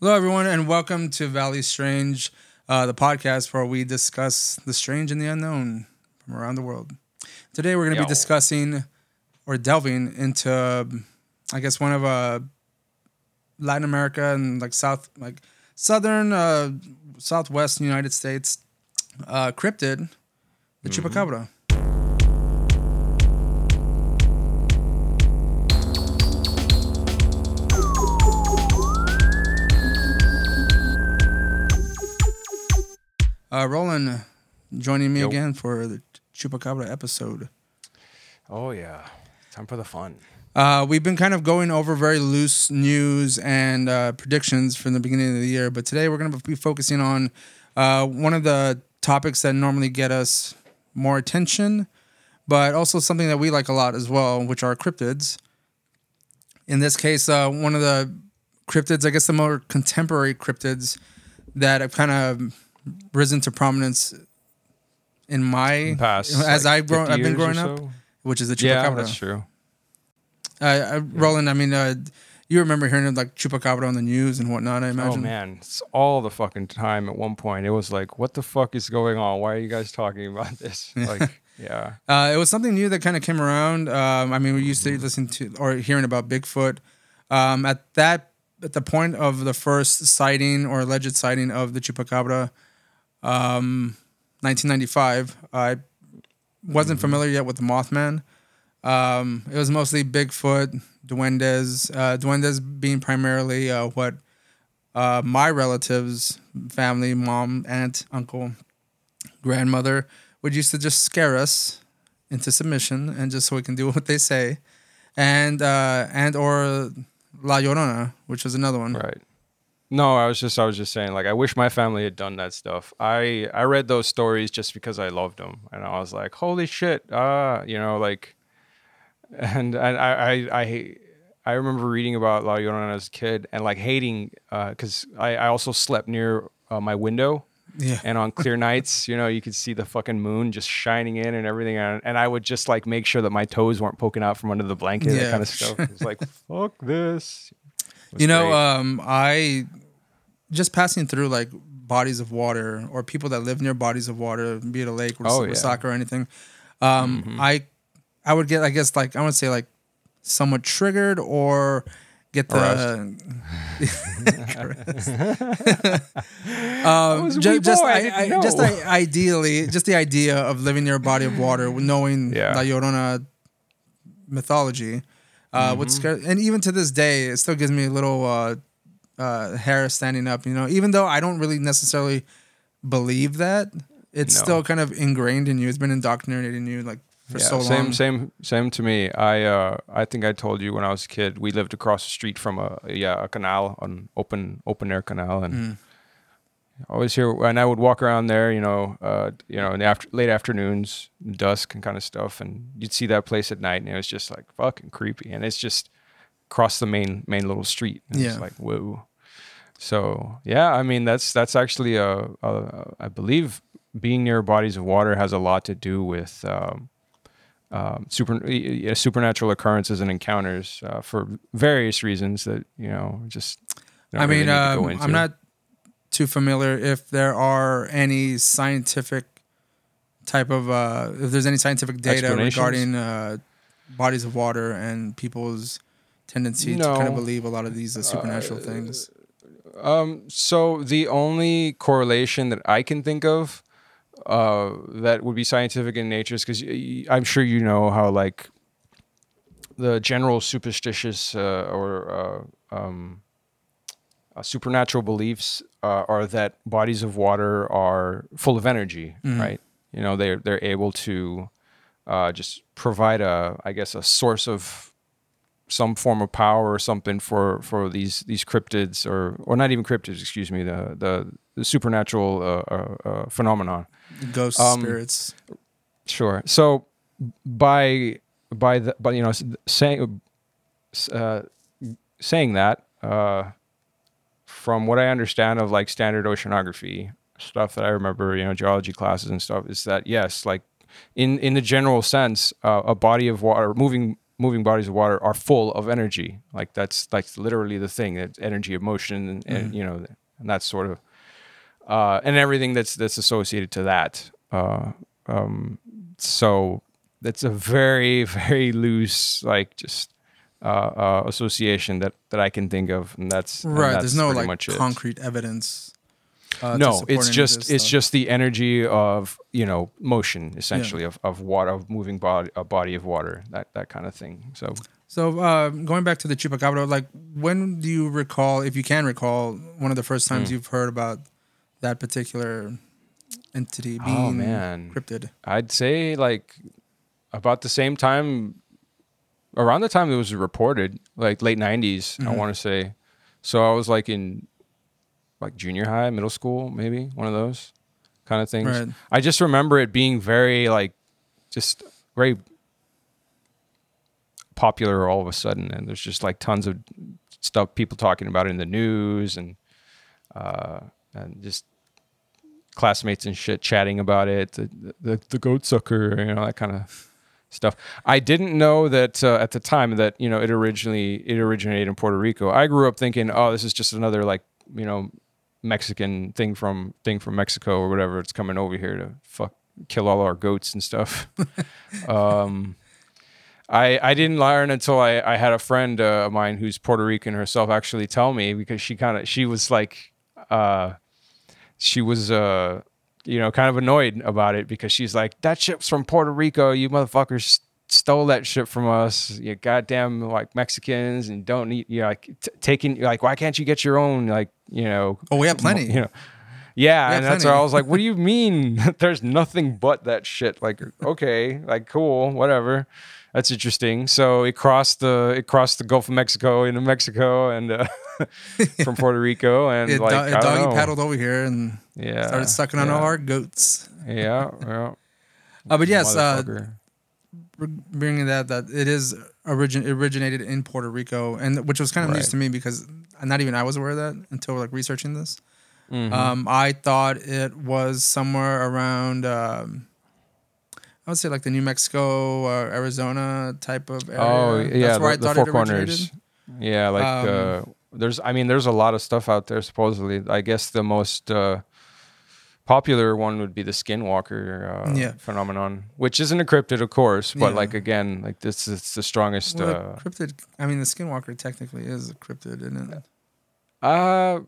Hello, everyone, and welcome to Valley Strange, uh, the podcast where we discuss the strange and the unknown from around the world. Today, we're going to be discussing or delving into, I guess, one of uh, Latin America and like South, like southern, uh, southwest United States uh, cryptid, the chupacabra. Uh, Roland joining me Yo. again for the chupacabra episode. Oh yeah, time for the fun. Uh, we've been kind of going over very loose news and uh, predictions from the beginning of the year, but today we're going to be focusing on uh, one of the topics that normally get us more attention, but also something that we like a lot as well, which are cryptids. In this case, uh, one of the cryptids, I guess the more contemporary cryptids that have kind of risen to prominence in my Past as like, I grow, 50 I've been growing up, which is the chupacabra. Yeah, that's true. Uh, uh, Roland, I mean, uh, you remember hearing of like chupacabra on the news and whatnot, I imagine. Oh man, it's all the fucking time. At one point, it was like, "What the fuck is going on? Why are you guys talking about this?" Like, yeah, Uh, it was something new that kind of came around. Um, I mean, we used to listen to or hearing about Bigfoot. Um, at that, at the point of the first sighting or alleged sighting of the chupacabra, um, 1995, I wasn't familiar yet with the Mothman. Um, it was mostly Bigfoot, duendes, uh, duendes being primarily uh, what uh, my relatives, family, mom, aunt, uncle, grandmother would used to just scare us into submission and just so we can do what they say, and uh, and or La Llorona, which was another one. right. No, I was just, I was just saying, like, I wish my family had done that stuff. I, I read those stories just because I loved them, and I was like, "Holy shit!" Ah, you know, like, and and I, I, I, I remember reading about La Llorona as a kid and like hating, because I, I also slept near uh, my window. Yeah. and on clear nights, you know, you could see the fucking moon just shining in and everything. And, and I would just like make sure that my toes weren't poking out from under the blanket, Yeah, that kind of stuff. It's like, fuck this. You know, um, I just passing through like bodies of water or people that live near bodies of water, be it a lake or Oh, yeah. soccer or anything. Um, Mm-hmm. I I would get, I guess, like I would say, like somewhat triggered or get the. um, was a ju- wee just, I I, just ideally, just the idea of living near a body of water, knowing Yeah. La Llorona mythology, uh, would Mm-hmm. scare. And even to this day, it still gives me a little uh, uh, hair standing up. You know, even though I don't really necessarily believe that, it's No. still kind of ingrained in you. It's been indoctrinated in you like for so long. same, same, same to me. I, uh, I think I told you when I was a kid, we lived across the street from a, yeah, a canal, an open, open air canal, and Mm. always here. And I would walk around there, you know, uh, you know, in the after, late afternoons, dusk, and kind of stuff, and you'd see that place at night, and it was just like fucking creepy. And it's just across the main, main little street. And Yeah. It's like whoa. So yeah, I mean that's that's actually a, a, a I believe being near bodies of water has a lot to do with um, um, super uh, supernatural occurrences and encounters uh, for various reasons that you know just. I mean, go um. I'm not too familiar if there are any scientific type of uh, if there's any scientific data regarding uh, bodies of water and people's tendency to kind of believe a lot of these uh, supernatural things. Um, so the only correlation that I can think of uh, that would be scientific in nature is because I'm sure you know how like the general superstitious uh, or uh, um, uh, supernatural beliefs uh, are that bodies of water are full of energy, right? You know, they're they're able to uh, just provide a, I guess, a source of some form of power or something for for these these cryptids or or not even cryptids, excuse me, the the, the supernatural uh, uh, uh, phenomenon. Ghost um, spirits. Sure. So by by the but you know saying uh, saying that uh, from what I understand of like standard oceanography stuff that I remember, you know, geology classes and stuff, is that yes, like in in the general sense, uh, a body of water, moving moving bodies of water are full of energy. Like that's like literally the thing. It's energy of motion, and, and you know, and that sort of uh, and everything that's that's associated to that. Uh, um, so that's a very very loose like just uh, uh, association that that I can think of, and that's and right. that's There's no like much it. concrete evidence. Uh, no it's just this it's just the energy of you know motion essentially of, of water of moving body a body of water that that kind of thing so. So uh, going back to the chupacabra, like when do you recall, if you can recall, one of the first times you've heard about that particular entity being oh man. cryptid? i'd say like about the same time around the time it was reported like late 90s i Mhm. want to say. So i was like in like junior high middle school maybe one of those kind of things. Right. I just remember it being very like just very popular all of a sudden and there's just like tons of stuff people talking about it in the news and uh and just classmates and shit chatting about it the the, the goat sucker you know that kind of stuff. I didn't know that uh, at the time that you know it originally it originated in puerto rico. I grew up thinking oh this is just another like you know mexican thing from thing from mexico or whatever. It's coming over here to fuck kill all our goats and stuff. Um I, I didn't learn until I, I had a friend uh, of mine who's Puerto Rican herself actually tell me because she kind of she was like uh she was uh you know kind of annoyed about it because she's like that ship's from Puerto Rico you motherfuckers stole that shit from us you goddamn like Mexicans and don't need you know, like t- taking like why can't you get your own like you know Oh, we have plenty. you know yeah, and that's why plenty. I was like, "What do you mean? There's nothing but that shit." Like, okay, like cool, whatever. That's interesting. So it crossed the it crossed the Gulf of Mexico into Mexico and uh, from Puerto Rico and It, like do- I it don't doggy know. paddled over here and Yeah, started sucking on yeah, all our goats. Yeah, yeah. Uh, but yes, uh, bringing that that it is origin originated in Puerto Rico, and which was kind of news to me because not even I was aware of that until like researching this. Mhm. Um, I thought it was somewhere around, um, I would say like the New Mexico, uh, Arizona type of area. oh yeah, That's where the, I the thought Four it Corners. Yeah, like Um, uh, there's I mean there's a lot of stuff out there supposedly. I guess the most uh, popular one would be the skinwalker uh, Yeah. phenomenon, which isn't a cryptid, of course, but Yeah. like again, like this is the strongest. Well, uh, cryptid. I mean, the Skinwalker technically is a cryptid, isn't it? Uh,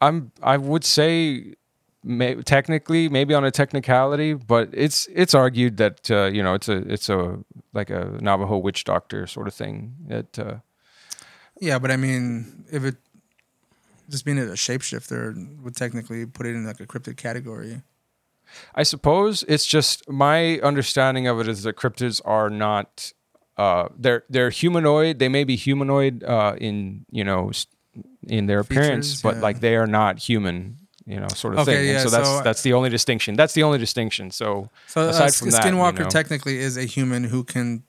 I'm. I would say, may, technically, maybe on a technicality, but it's it's argued that uh, you know it's a it's a like a Navajo witch doctor sort of thing. That uh, Yeah, but I mean, if it just being a shapeshifter would technically put it in like a cryptid category. I suppose it's just my understanding of it is that cryptids are not. Uh, they're they're humanoid. They may be humanoid uh, in you know in their appearance, but yeah. like they are not human. You know, sort of Okay, thing. And yeah, so that's so- that's the only distinction. That's the only distinction. So So a Aside from that, you Skinwalker know. technically is a human who can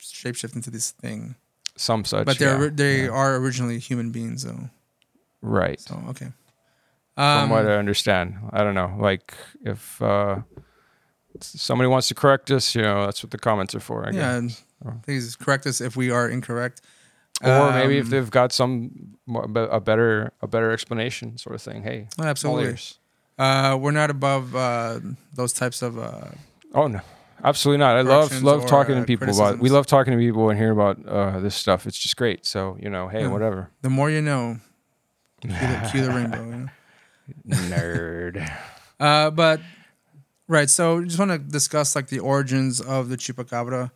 shapeshift into this thing, some such. but they're yeah, they are originally human beings, though. Right. So okay. from Um, what I understand. I don't know. Like if uh, somebody wants to correct us, you know, that's what the comments are for. I yeah, guess. please correct us if we are incorrect. Or maybe if Um, they've got some a better a better explanation, sort of thing. Hey, absolutely, uh, we're not above uh, those types of. Uh, Oh no, absolutely not. I love love talking to people about. We love talking to people and hearing about uh, this stuff. It's just great. So you know, hey, Yeah. whatever. the more you know, cue the, cue the rainbow. You know? Nerd. Uh, but right, so I just want to discuss like the origins of the chupacabra.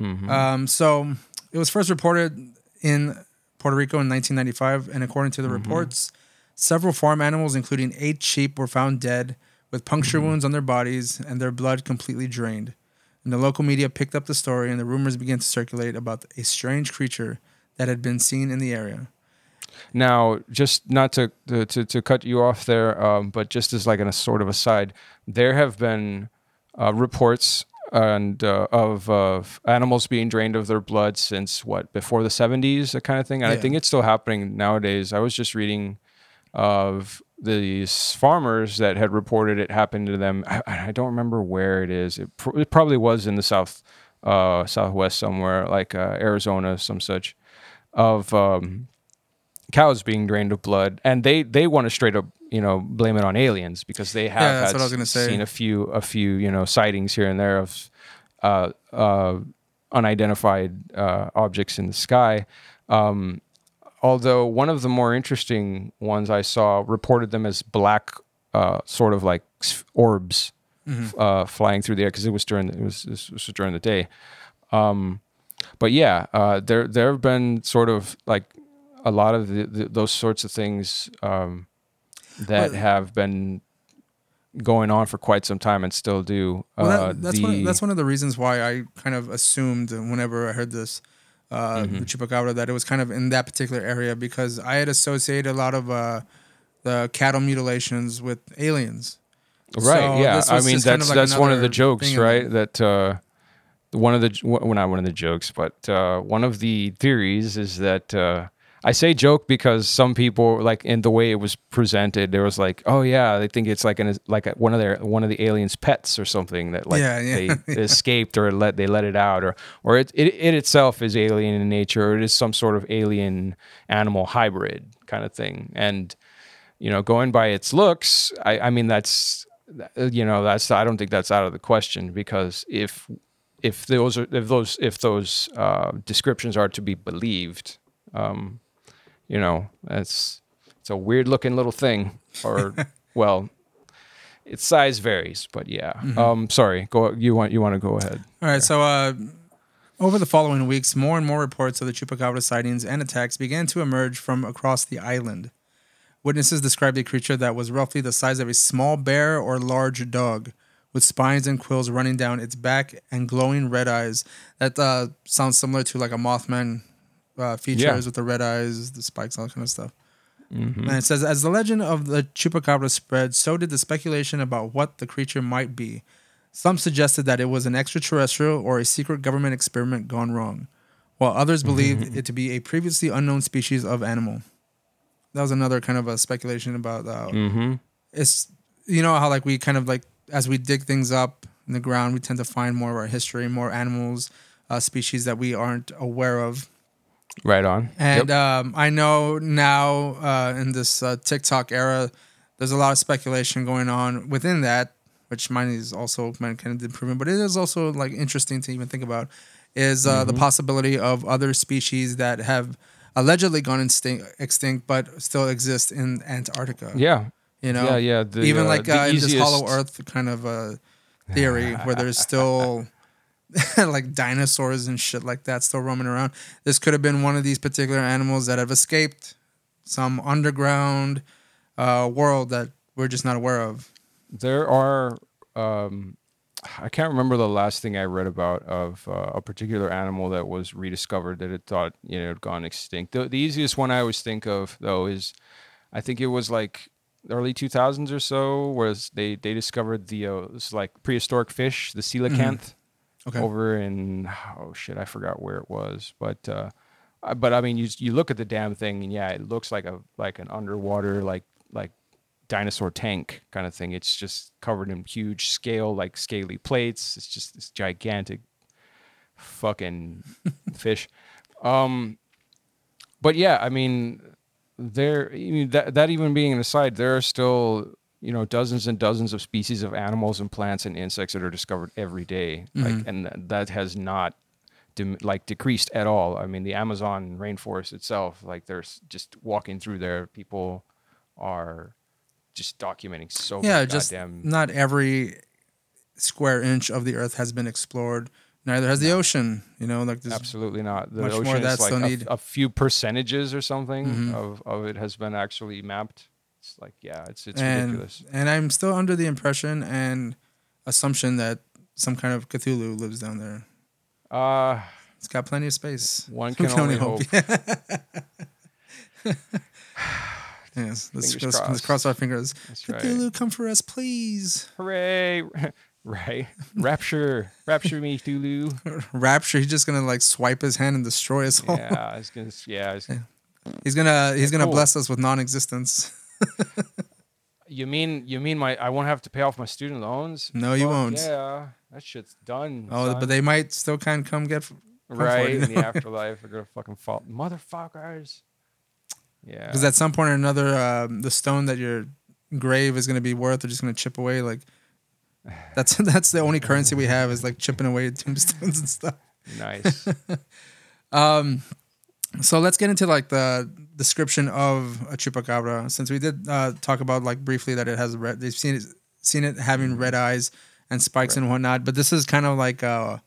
Mhm. Um, so it was first reported in Puerto Rico in 1995, and according to the reports, several farm animals, including eight sheep, were found dead with puncture wounds on their bodies and their blood completely drained. And the local media picked up the story, and the rumors began to circulate about a strange creature that had been seen in the area. Now, just not to to, to, cut you off there, um, but just as like an, a sort of aside, there have been uh, reports and uh, of of animals being drained of their blood since what before the seventies, that kind of thing. And I think it's still happening nowadays. I was just reading of these farmers that had reported it happened to them. I, I don't remember where it is. It, pr- it probably was in the south uh, Southwest somewhere, like uh, Arizona, some such, of um, cows being drained of blood, and they they want to straight up you know blame it on aliens because they have Yeah, that's what I was gonna say. seen a few a few you know sightings here and there of uh, uh, unidentified uh, objects in the sky. Um, although one of the more interesting ones I saw reported them as black, uh, sort of like orbs uh, flying through the air because it was during the, it was this was during the day. Um, but yeah, uh, there there have been sort of like a lot of the, the, those sorts of things um, that Well- have been going on for quite some time and still do. Well, uh, that, that's the, one. That's one of the reasons why I kind of assumed whenever I heard this, uh, Mm-hmm. chupacabra, that it was kind of in that particular area because I had associated a lot of uh, the cattle mutilations with aliens. Right. So yeah. I mean, that's like that's one of the jokes, right? That uh, one of the well, not one of the jokes, but uh, one of the theories is that uh, I say joke because some people like in the way it was presented, there was like, oh yeah, they think it's like an like a, one of their one of the aliens' pets or something that like Yeah, yeah. they escaped or let they let it out or or it, it it itself is alien in nature or it is some sort of alien animal hybrid kind of thing and you know, going by its looks, I, I mean, that's, you know, that's, I don't think that's out of the question because if, if those are, if those, if those uh, descriptions are to be believed, um, you know, it's, it's a weird looking little thing or, well, its size varies, but yeah. Um, sorry, go, you want, you want to go ahead. All right, so uh, over the following weeks, more and more reports of the chupacabra sightings and attacks began to emerge from across the island. Witnesses described a creature that was roughly the size of a small bear or large dog, with spines and quills running down its back and glowing red eyes. That uh, sounds similar to like a Mothman uh, features Yeah. with the red eyes, the spikes, all that kind of stuff. And it says, as the legend of the chupacabra spread, so did the speculation about what the creature might be. Some suggested that it was an extraterrestrial or a secret government experiment gone wrong, while others believed it to be a previously unknown species of animal. That was another kind of a speculation about uh, Mm-hmm. it's you know how like we kind of like as we dig things up in the ground, we tend to find more of our history, more animals, uh, species that we aren't aware of. Right on. And Yep. um, I know now uh, in this uh, TikTok era, there's a lot of speculation going on within that, which mine is also mine kind of improvement, but it is also like interesting to even think about. Is uh, Mm-hmm. the possibility of other species that have allegedly gone extinct, extinct but still exist in Antarctica? yeah. You know, yeah. Yeah. The, even uh, like uh, in this Hollow Earth kind of uh, theory where there's still like dinosaurs and shit like that still roaming around. This could have been one of these particular animals that have escaped some underground uh, world that we're just not aware of. There are. Um, I can't remember the last thing I read about of uh, a particular animal that was rediscovered that it thought you know had gone extinct. The, the easiest one I always think of though is, I think it was like early 2000s or so, where they they discovered the uh, like prehistoric fish, the coelacanth, Okay. over in oh shit, I forgot where it was, but. Uh, but I mean, you you look at the damn thing, and yeah, it looks like a like an underwater like like dinosaur tank kind of thing. It's just covered in huge scale, like scaly plates. It's just this gigantic fucking fish. Um, but yeah, I mean, there that that even being an aside, there are still you know dozens and dozens of species of animals and plants and insects that are discovered every day. like, and that has not dim- like decreased at all. I mean, the Amazon rainforest itself, like there's just walking through there, people are just documenting so yeah, just goddamn not every square inch of the earth has been explored. Neither has the ocean. You know, like this. Absolutely not. The much more ocean that is like still a, need- a few percentages or something Mhm. of, of it has been actually mapped. It's like yeah, it's it's and ridiculous. and I'm still under the impression and assumption that some kind of Cthulhu lives down there. Uh It's got plenty of space. one We can only hope. yes, let's, let's, let's cross our fingers. That's right. Cthulhu, come for us, please. Hooray! right, rapture, rapture me, Cthulhu. Rapture. He's just gonna like swipe his hand and destroy us all. Yeah, was gonna. Yeah, was, He's gonna he's gonna cool. bless us with non-existence. You mean you mean my? I won't have to pay off my student loans? No, you Fuck won't. Yeah, that shit's done. Oh, son. but they might still kind of come get. come for right it, in the afterlife, they're gonna fucking fall, motherfuckers. Yeah, Because at some point or another, um, the stone that your grave is going to be worth, they're just going to chip away. Like that's that's the only currency we have is like chipping away tombstones and stuff. nice. So let's get into like the description of a chupacabra. Since we did uh, talk about like briefly that it has red, they've seen it, seen it having red eyes and spikes and whatnot. But this is kind of like a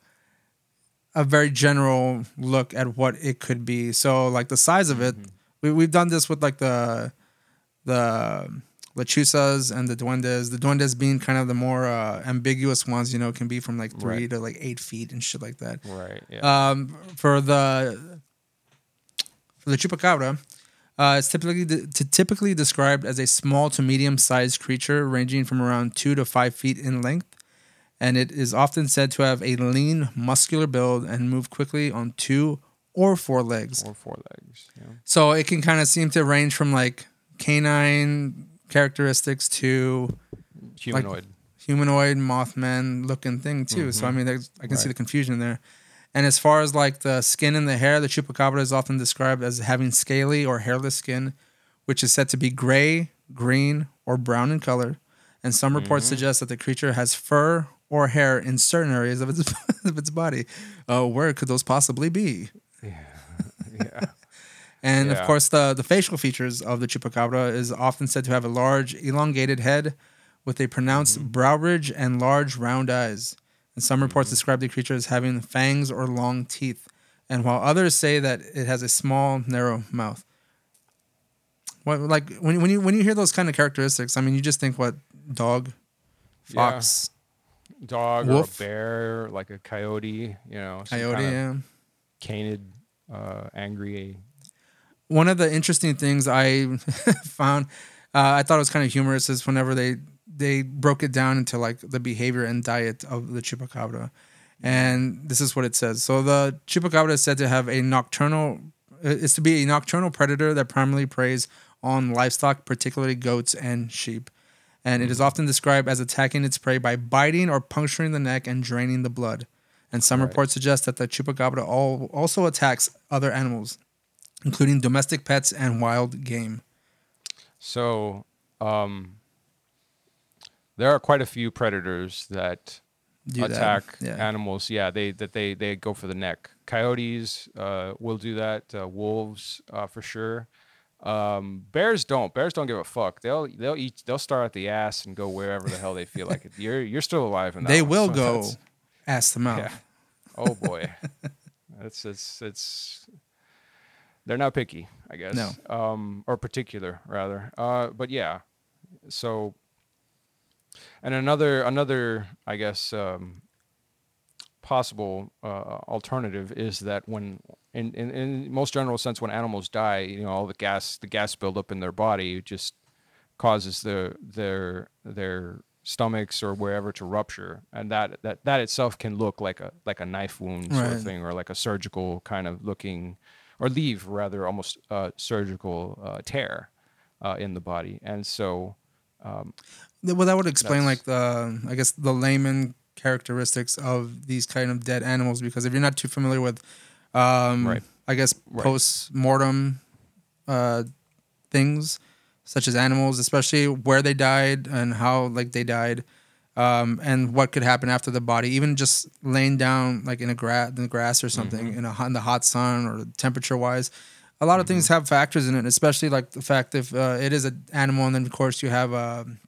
a very general look at what it could be. So like the size of it, we we've done this with like the the lechuzas and the duendes. The duendes being kind of the more uh, ambiguous ones. You know, can be from like three Right. to like eight feet and shit like that. right. Yeah. Um, for the for the chupacabra, uh, it's typically de- t- typically described as a small to medium sized creature ranging from around two to five feet in length, and it is often said to have a lean, muscular build and move quickly on two or four legs. or four legs. Yeah. So it can kind of seem to range from like canine characteristics to Humanoid. humanoid mothman looking thing too. So I mean, I can see the confusion there. And as far as like the skin and the hair, the chupacabra is often described as having scaly or hairless skin, which is said to be gray, green, or brown in color. And some reports suggest that the creature has fur or hair in certain areas of its of its body. Uh, where could those possibly be? yeah. Yeah. and of course, the, the facial features of the chupacabra is often said to have a large, elongated head with a pronounced Mm-hmm. brow ridge and large, round eyes. And some reports describe the creature as having fangs or long teeth, and while others say that it has a small, narrow mouth. What like when when you when you hear those kind of characteristics, I mean, you just think what dog, Yeah. fox, Dog Wolf. or a bear, like a coyote. You know, coyote. yeah. canid, uh, angry. one of the interesting things I found, uh, I thought it was kind of humorous, is whenever they they broke it down into like the behavior and diet of the chupacabra, and this is what it says. So the chupacabra is said to have a nocturnal, is to be a nocturnal predator that primarily preys on livestock, particularly goats and sheep. And it is often described as attacking its prey by biting or puncturing the neck and draining the blood. And some Right. reports suggest that the chupacabra al- also attacks other animals, including domestic pets and wild game. So, um, there are quite a few predators that Do that. attack Yeah. animals. Yeah, they that they they go for the neck. Coyotes uh, will do that. Uh, wolves uh, for sure. Um, bears don't. Bears don't give a fuck. They'll they'll eat. They'll start at the ass and go wherever the hell they feel like it. You're you're still alive in that. They one, will so go that's- ass to mouth. Yeah. Oh boy, it's it's it's. They're not picky, I guess. No. Um, or particular rather. Uh, but yeah. So. And another another I guess um, possible uh, alternative is that when in, in in most general sense when animals die, you know all the gas the gas buildup in their body just causes their their their stomachs or wherever to rupture and that that that itself can look like a like a knife wound sort Right. of thing or like a surgical kind of looking or leave rather almost uh, surgical uh, tear uh, in the body and so Th- Well, that would explain That's- like the, I guess, the layman characteristics of these kind of dead animals. Because if you're not too familiar with, um, Right. I guess Right. post mortem uh, things such as animals, especially where they died and how like they died, um, and what could happen after the body, even just laying down like in a gra- in the grass or something Mm-hmm. in a hot- in the hot sun or temperature wise. A lot of things have factors in it, especially like the fact if uh, it is an animal, and then of course you have um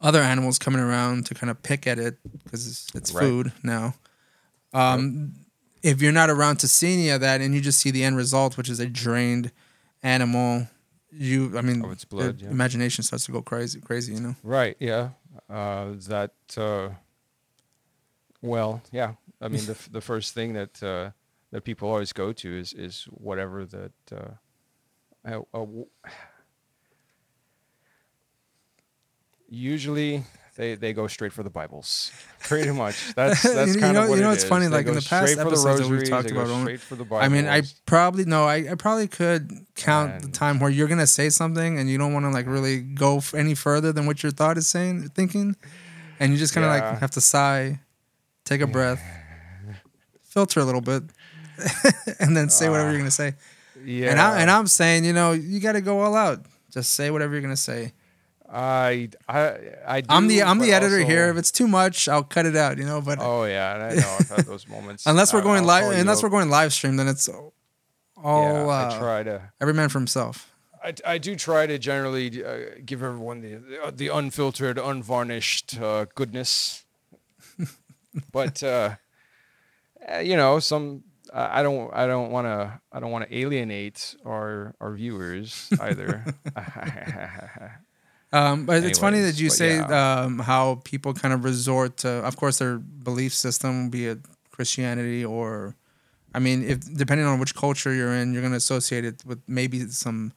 other animals coming around to kind of pick at it because it's, it's Right. food now. Um, If you're not around to see any of that, and you just see the end result, which is a drained animal, you, I mean, Of its blood, yeah. imagination starts to go crazy, crazy, you know. Right. Yeah. Uh, that. Uh, well, yeah. I mean, the the first thing that uh, that people always go to is is whatever that. Uh, uh, uh, usually, they they go straight for the Bibles. Pretty much. That's that's You kind know- of what you know it what's is. funny, They like, in the past for the episodes that we've talked about, the I mean, I probably no, I, I probably could count the time where you're gonna say something and you don't want to like really go any further than what your thought is saying, thinking, and you just kind of Yeah. like have to sigh take a breath, filter a little bit, and then say whatever you're ah. gonna say. Yeah. And I and I'm saying, you know, you got to go all out. Just say whatever you're gonna say. I I I do, I'm the I'm the editor also- here. If it's too much, I'll cut it out. You know, but Oh yeah, I know I've had those moments. unless we're I- going I'll live, unless we're going live stream, then it's all yeah, I uh, try to. every man for himself. I, I do try to generally uh, give everyone the the, the unfiltered, unvarnished uh, goodness, but uh, uh, you know, some I I don't I don't want to I don't want to alienate our our viewers either. Um, but it's funny that you say yeah. um, how people kind of resort to, of course, their belief system, be it Christianity or, I mean, if depending on which culture you're in, you're going to associate it with maybe some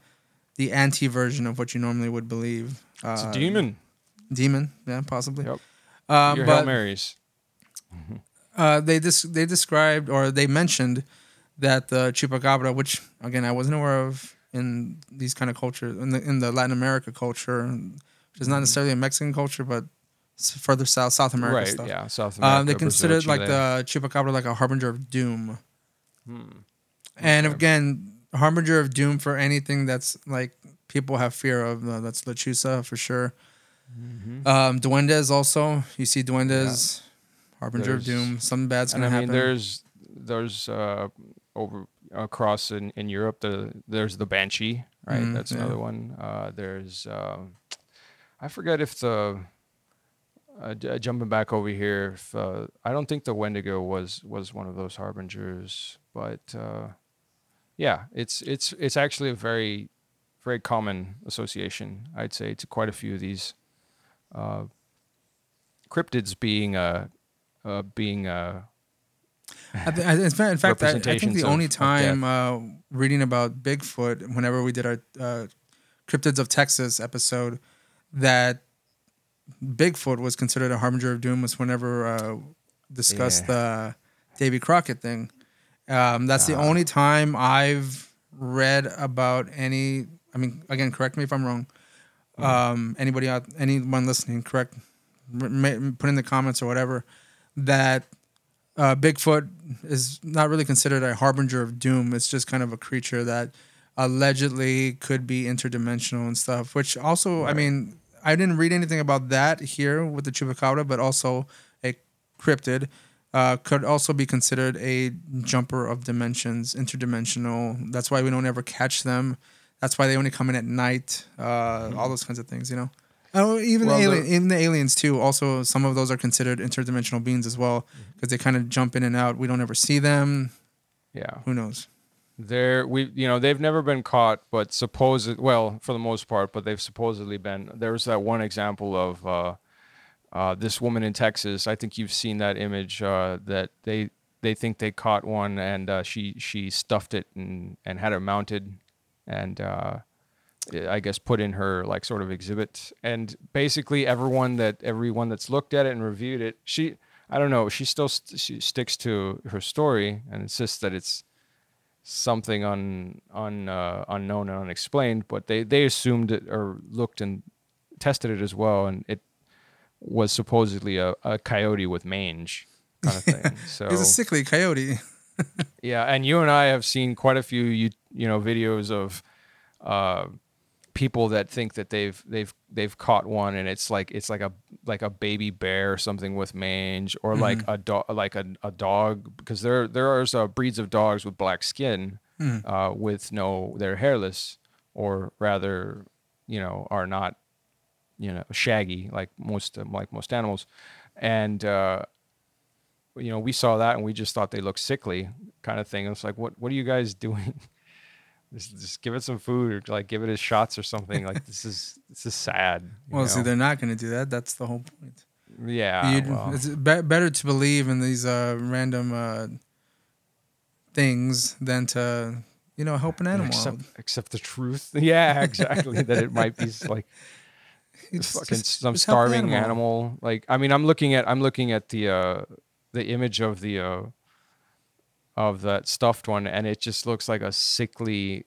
the anti version of what you normally would believe. Uh, it's a demon. Demon, yeah, possibly. Yep. Um, Your Hail but Marys. uh, they dis- they described or they mentioned that the chupacabra, which again I wasn't aware of in these kind of cultures in the in the Latin America culture, which is not necessarily a Mexican culture, but further south, South America Right. stuff. Yeah. South America. Um, they Brazil, considered like the chupacabra like a harbinger of doom, Hmm. and Okay. again, harbinger of doom for anything that's like people have fear of. Uh, that's lechuza for sure. Mhm. Um, duendes also. You see duendes, yeah. harbinger of doom. Something bad's and gonna happen. I mean, happen. there's there's uh, over across in, in Europe the there's the banshee, right? Mhm, That's yeah. another one. Uh, there's um, I forget if the uh, j- jumping back over here, if, uh, I don't think the Wendigo was was one of those harbingers, but uh, yeah, it's it's it's actually a very very common association, I'd say, to quite a few of these uh, cryptids being uh, uh, being uh, I th- I- in fact, I, I think the of- only time uh, reading about Bigfoot, whenever we did our uh, Cryptids of Texas episode, that Bigfoot was considered a harbinger of doom was whenever uh, discussed the Davy Crockett thing. Um, that's the Ah. only time I've read about any. I mean, again, correct me if I'm wrong. Mm-hmm. Um, anybody out, anyone listening, correct? Put in the comments or whatever that uh, Bigfoot is not really considered a harbinger of doom. It's just kind of a creature that allegedly could be interdimensional and stuff. Which also, I mean, I didn't read anything about that here with the chupacabra, but also a cryptid uh, could also be considered a jumper of dimensions, interdimensional. That's why we don't ever catch them. That's why they only come in at night. Uh, All those kinds of things, you know. Oh, even Well, alien, even the aliens too. Also, some of those are considered interdimensional beings as well because they kind of jump in and out. We don't ever see them. yeah. Who knows? They're we you know they've never been caught, but supposed well for the most part, but they've supposedly been. There was that one example of uh, uh, this woman in Texas. I think you've seen that image uh, that they they think they caught one and uh, she she stuffed it and and had it mounted and uh, I guess put in her like sort of exhibit. And basically everyone that everyone that's looked at it and reviewed it, she I don't know, she still st- she sticks to her story and insists that it's something un, un uh, unknown and unexplained, but they they assumed it or looked and tested it as well, and it was supposedly a, a coyote with mange kind of thing. So He's a sickly coyote. yeah, and you and I have seen quite a few you you know videos of uh, people that think that they've they've they've caught one, and it's like it's like a like a baby bear or something with mange, or like a dog like a, a dog because there there are uh, breeds of dogs with black skin Hmm. uh, with no they're hairless, or rather, you know, are not you know shaggy like most like most animals, and. Uh, you know, we saw that and we just thought they looked sickly, kind of thing. It's like, what what are you guys doing? Just, just give it some food or like give it his shots or something. Like this is this is sad. Well, see, they're not going to do that. That's the whole point. yeah. Well, it's be- better to believe in these uh, random uh, things than to, you know, help an animal. accept the truth. Yeah, exactly. that it might be like It's fucking just- some just starving animal. Like I mean, I'm looking at I'm looking at the uh the image of the uh of that stuffed one, and it just looks like a sickly,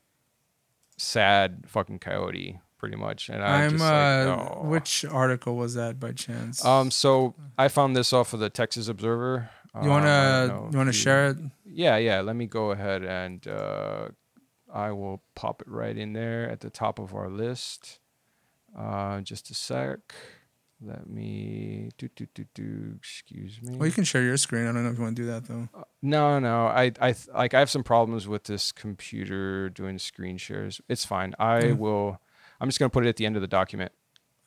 sad fucking coyote. pretty much. And I'm, I'm. just uh, like, oh. Which article was that by chance? Um, so I found this off of the Texas Observer. you wanna Um, I you wanna share it? Yeah, yeah. Let me go ahead and uh, I will pop it right in there at the top of our list. Uh, just a sec. Let me do do do do. Excuse me. Well, you can share your screen. I don't know if you want to do that though. No, no. I, I, like, I have some problems with this computer doing screen shares. It's fine. I Mhm. will. I'm just gonna put it at the end of the document,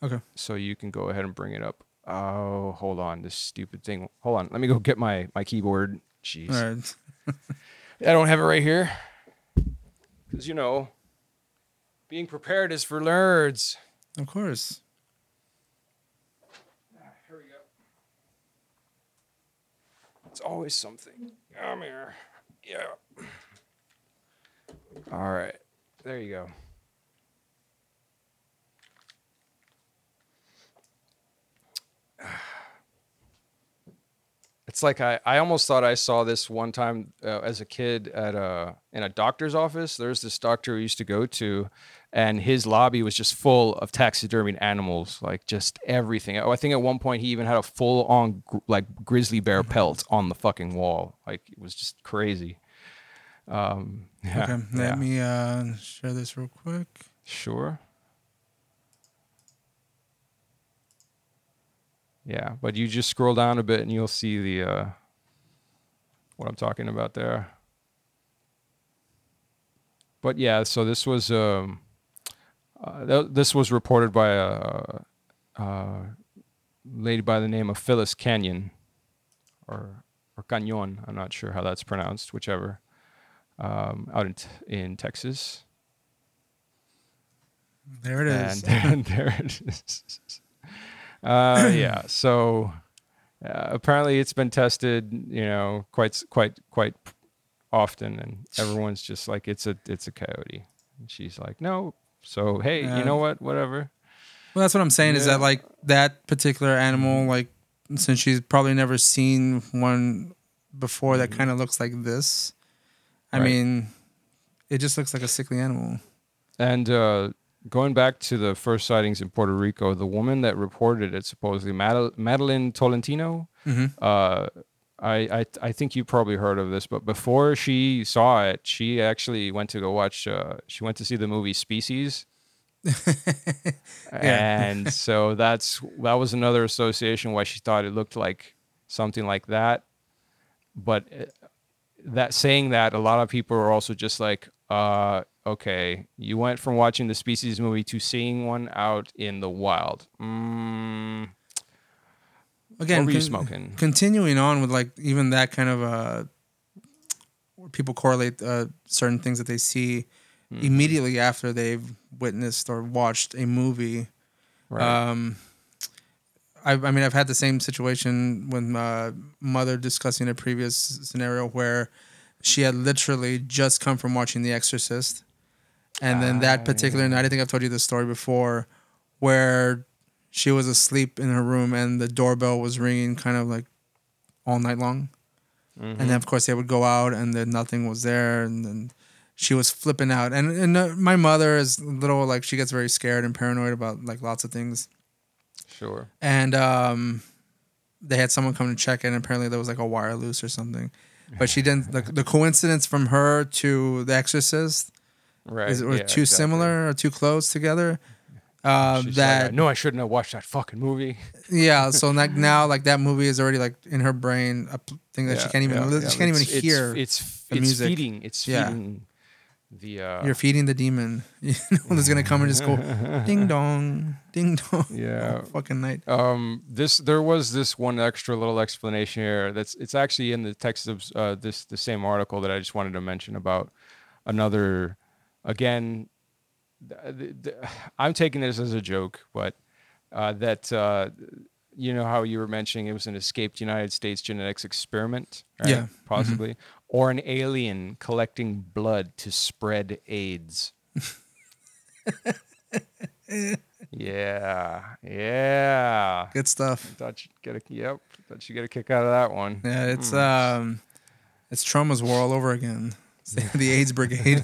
Okay. so you can go ahead and bring it up. Oh, hold on. This stupid thing. Hold on. Let me go get my my keyboard. Jeez. Right. I don't have it right here. Because you know, being prepared is for nerds. Of course. Here we go. It's always something. Come here. Yeah. All right. There you go. It's like I, I almost thought I saw this one time uh, as a kid at a in a doctor's office. There's this doctor we used to go to, and his lobby was just full of taxidermied animals, like just everything. Oh, I think at one point he even had a full on like grizzly bear pelt on the fucking wall. Like it was just crazy. Um, yeah, Okay. Let yeah. me uh, share this real quick. Sure. Yeah, but you just scroll down a bit and you'll see the uh, what I'm talking about there. But yeah, so this was um, uh, th- this was reported by a, a lady by the name of Phylis Canion, or or Canyon. I'm not sure how that's pronounced, whichever. Um, out in t- in Texas. There it is. And, there it is. Uh, yeah. So uh, apparently, it's been tested. You know, quite quite quite often, and everyone's just like, it's a it's a coyote. And she's like, no. So hey, Yeah. you know what? Whatever. Well, that's what I'm saying is that like that particular animal, like since she's probably never seen one before that kind of looks like this. I Right. mean, it just looks like a sickly animal. And uh, going back to the first sightings in Puerto Rico, the woman that reported it supposedly Madel- Madelyne Tolentino. hmm uh, I, I I think you probably heard of this, but before she saw it, she actually went to go watch. Uh, she went to see the movie Species, and so that's that was another association why she thought it looked like something like that. But uh, that saying that, a lot of people are also just like, uh, okay, you went from watching the Species movie to seeing one out in the wild. Mm, Again, what were you con- smoking? Continuing on with like even that kind of uh, where people correlate uh, certain things that they see Mm-hmm. immediately after they've witnessed or watched a movie. Right. Um, I, I mean, I've had the same situation with my mother discussing a previous scenario where she had literally just come from watching The Exorcist, and then that particular night, I think I've told you this story before, where she was asleep in her room and the doorbell was ringing, kind of like all night long, and then of course they would go out and then nothing was there, and then she was flipping out, and and uh, my mother is a little like she gets very scared and paranoid about like lots of things Sure. and um, they had someone come to check and apparently there was like a wire loose or something. But she didn't. The, the coincidence from her to The Exorcist Right. is were yeah, too exactly. similar or too close together. Uh, that like, I know I shouldn't have watched that fucking movie. yeah. So like now, like that movie is already like in her brain a thing that she can't even yeah, yeah, she can't even it's- hear. It's it's, music. feeding. It's Yeah. feeding the. Uh, You're feeding the demon. You know, that's gonna come and just go, ding dong, ding dong. Yeah. fucking night. um, this there was this one extra little explanation here. That's it's actually in the text of uh, this the same article that I just wanted to mention about another. Again, th- th- th- I'm taking this as a joke, but uh, that uh, you know how you were mentioning it was an escaped United States genetics experiment, right? Yeah. Mm-hmm. possibly, or an alien collecting blood to spread AIDS. yeah, yeah. Good stuff. Thought you'd get a yep. Thought you get a kick out of that one. Yeah, it's Hmm. um, it's trauma's war all over again. The, the AIDS brigade.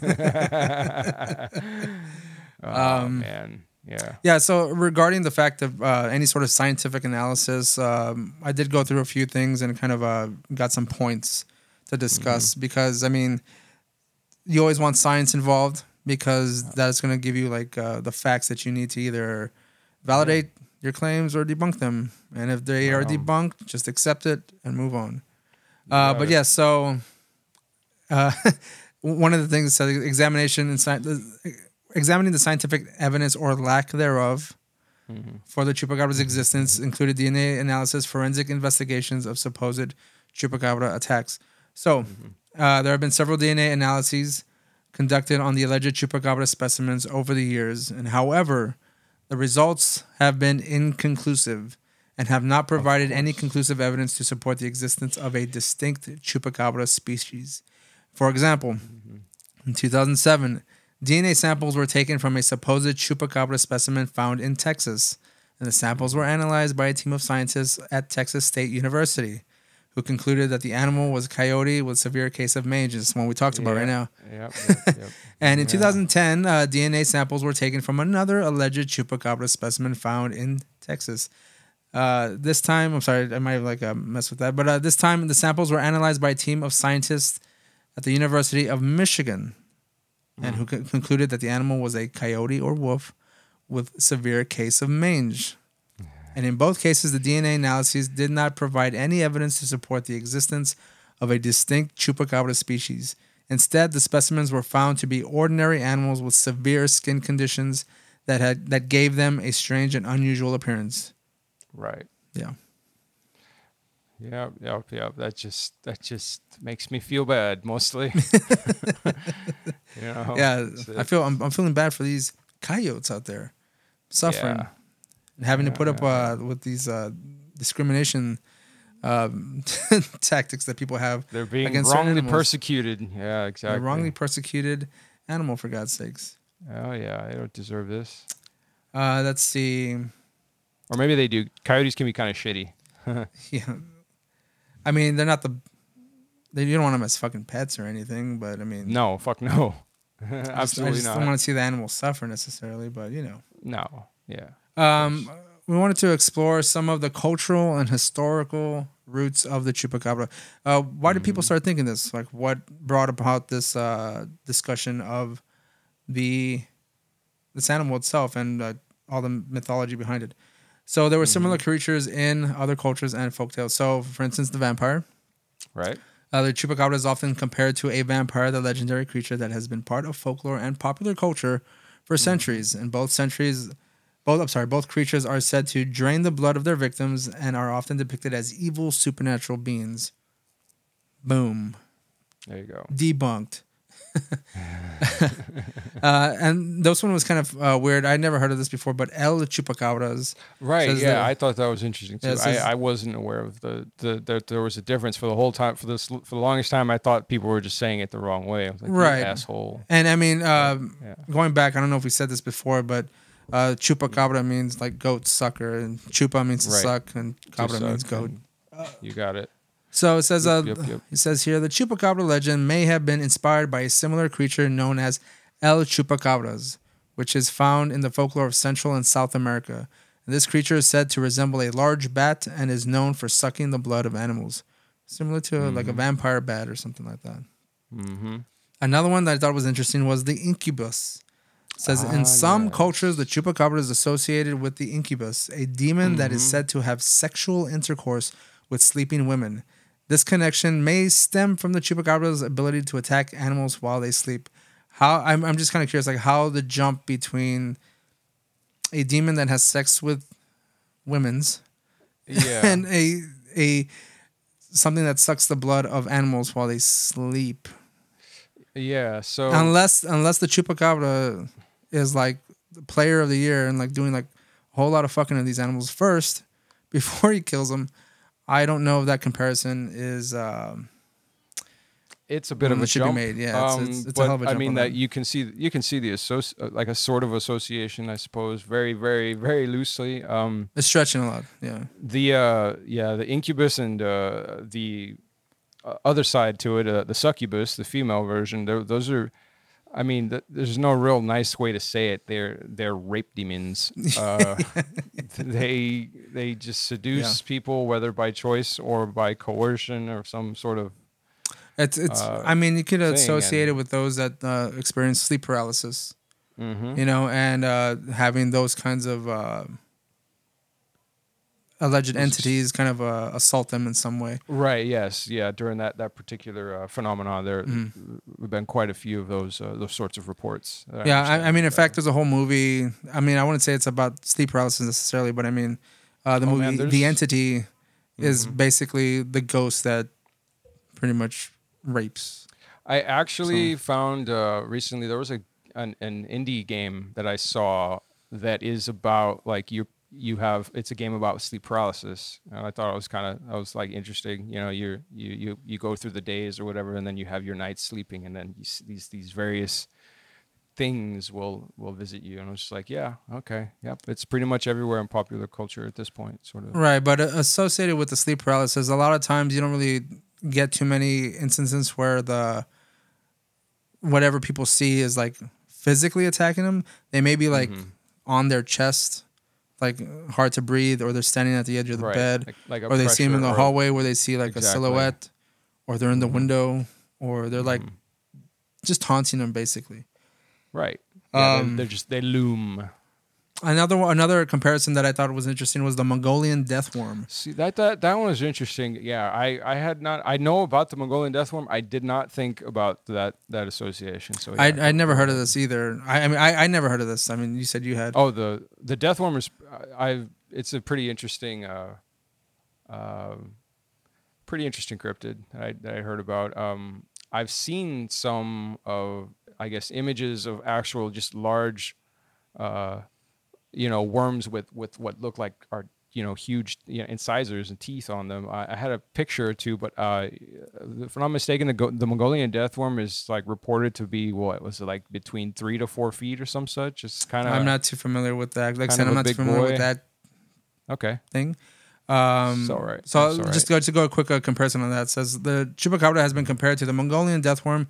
Oh Um, man, Yeah. Yeah. So regarding the fact of uh, any sort of scientific analysis, um, I did go through a few things and kind of uh, got some points to discuss because I mean, you always want science involved because that's going to give you like uh, the facts that you need to either validate your claims or debunk them. And if they are debunked, just accept it and move on. Uh, Got but yeah, so uh, one of the things says examination and sci- examining the scientific evidence or lack thereof mm-hmm. for the chupacabra's existence included DNA analysis, forensic investigations of supposed chupacabra attacks. So, mm-hmm. uh, there have been several DNA analyses conducted on the alleged chupacabra specimens over the years, and however, the results have been inconclusive and have not provided any conclusive evidence to support the existence of a distinct chupacabra species. For example, mm-hmm. in 2007, DNA samples were taken from a supposed chupacabra specimen found in Texas, and the samples were analyzed by a team of scientists at Texas State University, who concluded that the animal was a coyote with severe case of mange. This is one we talked about right now. Yep. yep, yep. And in Yeah. 2010, uh, DNA samples were taken from another alleged chupacabra specimen found in Texas. Uh, this time, I'm sorry, I might have like uh, messed with that, but uh, this time the samples were analyzed by a team of scientists at the University of Michigan, and mm. who con- concluded that the animal was a coyote or wolf with severe case of mange. And in both cases, the DNA analyses did not provide any evidence to support the existence of a distinct chupacabra species. Instead, the specimens were found to be ordinary animals with severe skin conditions that had that gave them a strange and unusual appearance. Right. Yeah. Yep, yep, yep. That just that just makes me feel bad mostly. you know. yeah, I feel I'm, I'm feeling bad for these coyotes out there suffering Yeah. and having to put up Yeah. uh, with these uh, discrimination um, tactics that people have. They're being against wrongly persecuted. Yeah, exactly. wrongly persecuted animal, for God's sakes. Oh yeah, they don't deserve this. Uh, let's see. Or maybe they do. Coyotes can be kind of shitty. Yeah, I mean they're not the. They, you don't want them as fucking pets or anything, but I mean, No, fuck no. I just, I just not. don't want to see the animals suffer necessarily, but you know. no. Yeah. Um, we wanted to explore some of the cultural and historical roots of the chupacabra. Uh, why did Mm-hmm. people start thinking this? Like, what brought about this uh, discussion of the this animal itself and uh, all the mythology behind it? So there were similar Mm-hmm. creatures in other cultures and folktales. So, for instance, the vampire. Right. Uh, the chupacabra is often compared to a vampire, the legendary creature that has been part of folklore and popular culture for centuries. And both centuries, both I'm sorry, both creatures are said to drain the blood of their victims and are often depicted as evil supernatural beings. Boom, There you go. debunked. uh, and this one was kind of uh, weird. I'd never heard of this before, but El Chupacabras. Right. Yeah, that- I thought that was interesting too. Says- I, I wasn't aware of the, the that there was a difference for the whole time. For this, for the longest time, I thought people were just saying it the wrong way. I was like, Right. asshole. And I mean, um, Yeah. going back, I don't know if we said this before, but uh, chupacabra means like goat sucker, and chupa means to Right. suck, and cabra means goat. You got it. So it says, uh, Yep, yep, yep. it says here, the chupacabra legend may have been inspired by a similar creature known as El Chupacabras, which is found in the folklore of Central and South America. And this creature is said to resemble a large bat and is known for sucking the blood of animals, similar to like a vampire bat or something like that. Mm-hmm. Another one that I thought was interesting was the incubus. It says Ah, in some yes. cultures, the chupacabra is associated with the incubus, a demon that is Mm-hmm. said to have sexual intercourse with sleeping women. This connection may stem from the chupacabra's ability to attack animals while they sleep. How I'm, I'm just kind of curious, like how the jump between a demon that has sex with women's Yeah. and a a something that sucks the blood of animals while they sleep yeah. So unless unless the chupacabra is like the player of the year and like doing like a whole lot of fucking of these animals first before he kills them i don't know if that comparison is um it's a bit of a jump. made. Yeah, it's- um, it's- it's a but hell of a I jump I mean that that. you can see you can see the associ- like a sort of association, I suppose, very very very loosely. Um, it's stretching a lot yeah the uh, yeah the incubus and uh, the uh, other side to it, uh, the succubus, the female version. Those are I mean, th- there's no real nice way to say it. They're they're rape demons. Uh, they they just seduce people, whether by choice or by coercion or some sort of. It's it's. uh, I mean, you could associate it with those that uh, experience sleep paralysis. Mhm. You know, and uh, having those kinds of uh, alleged entities kind of uh, assault them in some way. Right. Yes. Yeah. During that that particular uh, phenomenon, there have been quite a few of those uh, those sorts of reports. yeah, I. I mean, in fact, there's a whole movie. I mean, I wouldn't say it's about sleep paralysis necessarily, but I mean, uh, the Oh, movie, man, the there's- Mm-hmm. entity, is basically the ghost that pretty much rapes. I actually found uh, recently there was a an, an indie game that I saw that is about like you you have it's a game about sleep paralysis and I thought it was kind of I was like interesting you know you're you you you go through the days or whatever and then you have your nights sleeping and then these these various things will will visit you and I was just like yeah okay yep it's pretty much everywhere in popular culture at this point sort of Right, but uh, associated with the sleep paralysis, a lot of times you don't really get too many instances where the whatever people see is like physically attacking them. They may be like Mm-hmm. on their chest, like hard to breathe, or they're standing at the edge of the Right, bed, like- like or they see them in the hallway where they see like a silhouette, or they're in the window, or they're like Mm-hmm. just taunting them basically. right yeah, Um, they're, they're just they loom Another another comparison that I thought was interesting was the Mongolian death worm. See that that that one is interesting. Yeah, I I had not I know about the Mongolian death worm. I did not think about that that association. So yeah. I I never heard of this either. I, I mean I, I never heard of this. I mean you said you had. oh the the death worm is I it's a pretty interesting uh um pretty interesting cryptid that I that I heard about. Um I've seen some of I guess images of actual just large uh you know worms with with what look like are you know huge you know, incisors and teeth on them. I, I had a picture or two, but uh, if I'm not mistaken, the, go- the Mongolian death worm is like reported to be what was it like between three to four feet or some such. It's kind of I'm not too familiar with that. Like I said, I'm not too familiar with that okay. thing. Um, It's all right. So just go to go a quick uh, comparison on that. It says the chupacabra has been compared to the Mongolian death worm,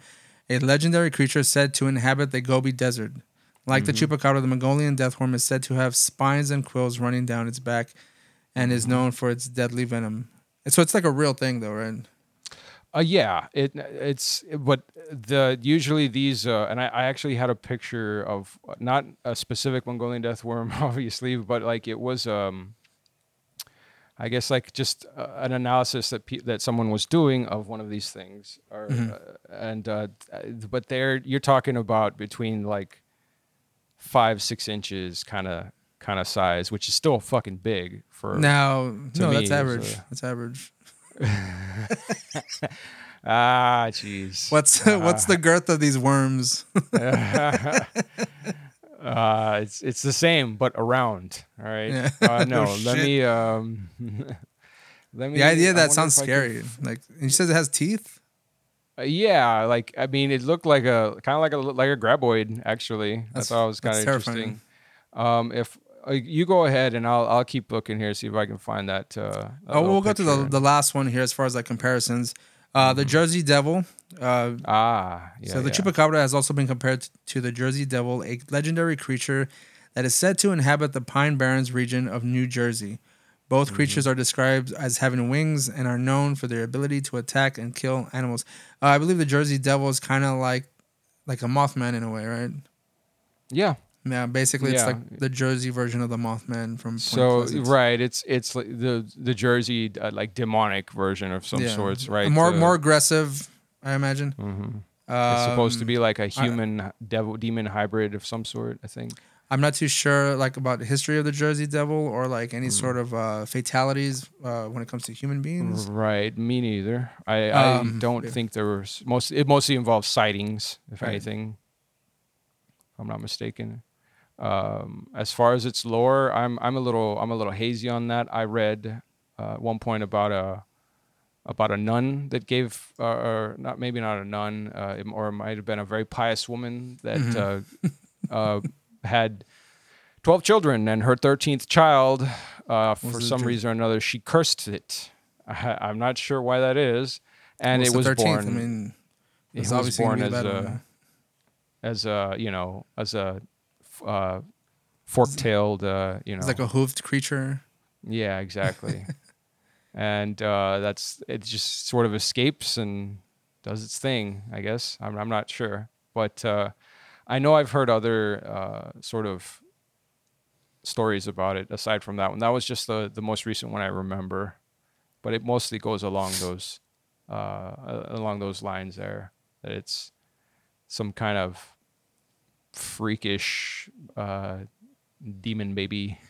a legendary creature said to inhabit the Gobi Desert. Like the Mm-hmm. chupacabra, the Mongolian death worm is said to have spines and quills running down its back, and Mm-hmm. is known for its deadly venom. So it's like a real thing, though, right? Uh, yeah, it it's but the usually these uh, and I, I actually had a picture of not a specific Mongolian death worm, obviously, but like it was um, I guess like just uh, an analysis that pe- that someone was doing of one of these things, or uh, and uh, but there you're talking about between like five six inches kind of kind of size, which is still fucking big for Now, no, me, that's average. a- That's average. ah jeez. What's what's the girth of these worms? Uh, it's it's the same but around. All right. Yeah. Uh, no, let me um. let me. the idea that sounds I can scary. Like and you said, it has teeth. Uh, yeah, like I mean, it looked like a kind of like a like a graboid. Actually, That's- I thought it was kind of interesting. Um, if uh, you go ahead and I'll I'll keep looking here see if I can find that. Uh, that Oh, we'll go to the, the last one here as far as like comparisons. Uh, the Jersey Devil. Uh, ah yeah. so the yeah. chupacabra has also been compared to the Jersey Devil, a legendary creature that is said to inhabit the Pine Barrens region of New Jersey. Both Mm-hmm. creatures are described as having wings and are known for their ability to attack and kill animals. Uh, I believe the Jersey Devil is kind of like like a Mothman in a way, right? Yeah. Yeah, basically it's Yeah. like the Jersey version of the Mothman from Point So Pleasant. right, it's it's like the the Jersey uh, like demonic version of some Yeah. sorts, right? More more aggressive, I imagine. mhm. It's supposed to Um, be like a human devil demon hybrid of some sort, I think. I'm not too sure like about the history of the Jersey Devil or like any Mm. sort of uh, fatalities uh, when it comes to human beings. Right, me neither. I, I Um, don't yeah. think there was most. It mostly involves sightings, if Right. anything. If I'm not mistaken. Um, as far as its lore, I'm I'm a little I'm a little hazy on that. I read uh, at one point about a about a nun that gave, uh, or not maybe not a nun, uh, or it might have been a very pious woman that Mm-hmm. had twelve children, and her thirteenth child, uh, for some reason or another, she cursed it. I, I'm not sure why that is, and it was 13th. born. I mean, it was obviously born as a as a you know as a uh, fork-tailed uh, you know It's like a hoofed creature. yeah exactly and uh, that's it just sort of escapes and does its thing I guess I'm I'm not sure but uh, I know I've heard other uh, sort of stories about it aside from that one that was just the the most recent one I remember but it mostly goes along those uh, along those lines there that it's some kind of freakish uh, demon baby.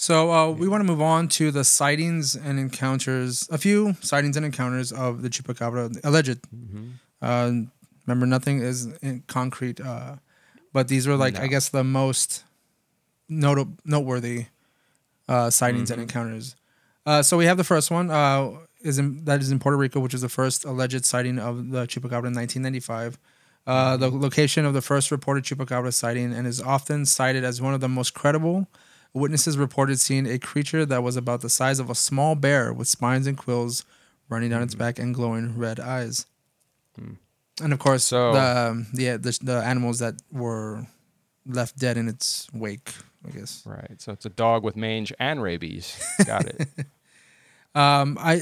So uh, we want to move on to the sightings and encounters. A few sightings and encounters of the chupacabra, alleged. Uh, remember, nothing is in concrete, uh, but these were like I guess the most note- noteworthy uh, sightings and encounters. Uh, so we have the first one. Uh, is in, that is in Puerto Rico, which is the first alleged sighting of the chupacabra in 1995. Uh, the location of the first reported chupacabra sighting and is often cited as one of the most credible. Witnesses reported seeing a creature that was about the size of a small bear with spines and quills running down its back and glowing red eyes. And of course, So- the, um, the the the animals that were left dead in its wake, I guess. Right. So it's a dog with mange and rabies. Got it. Um, I,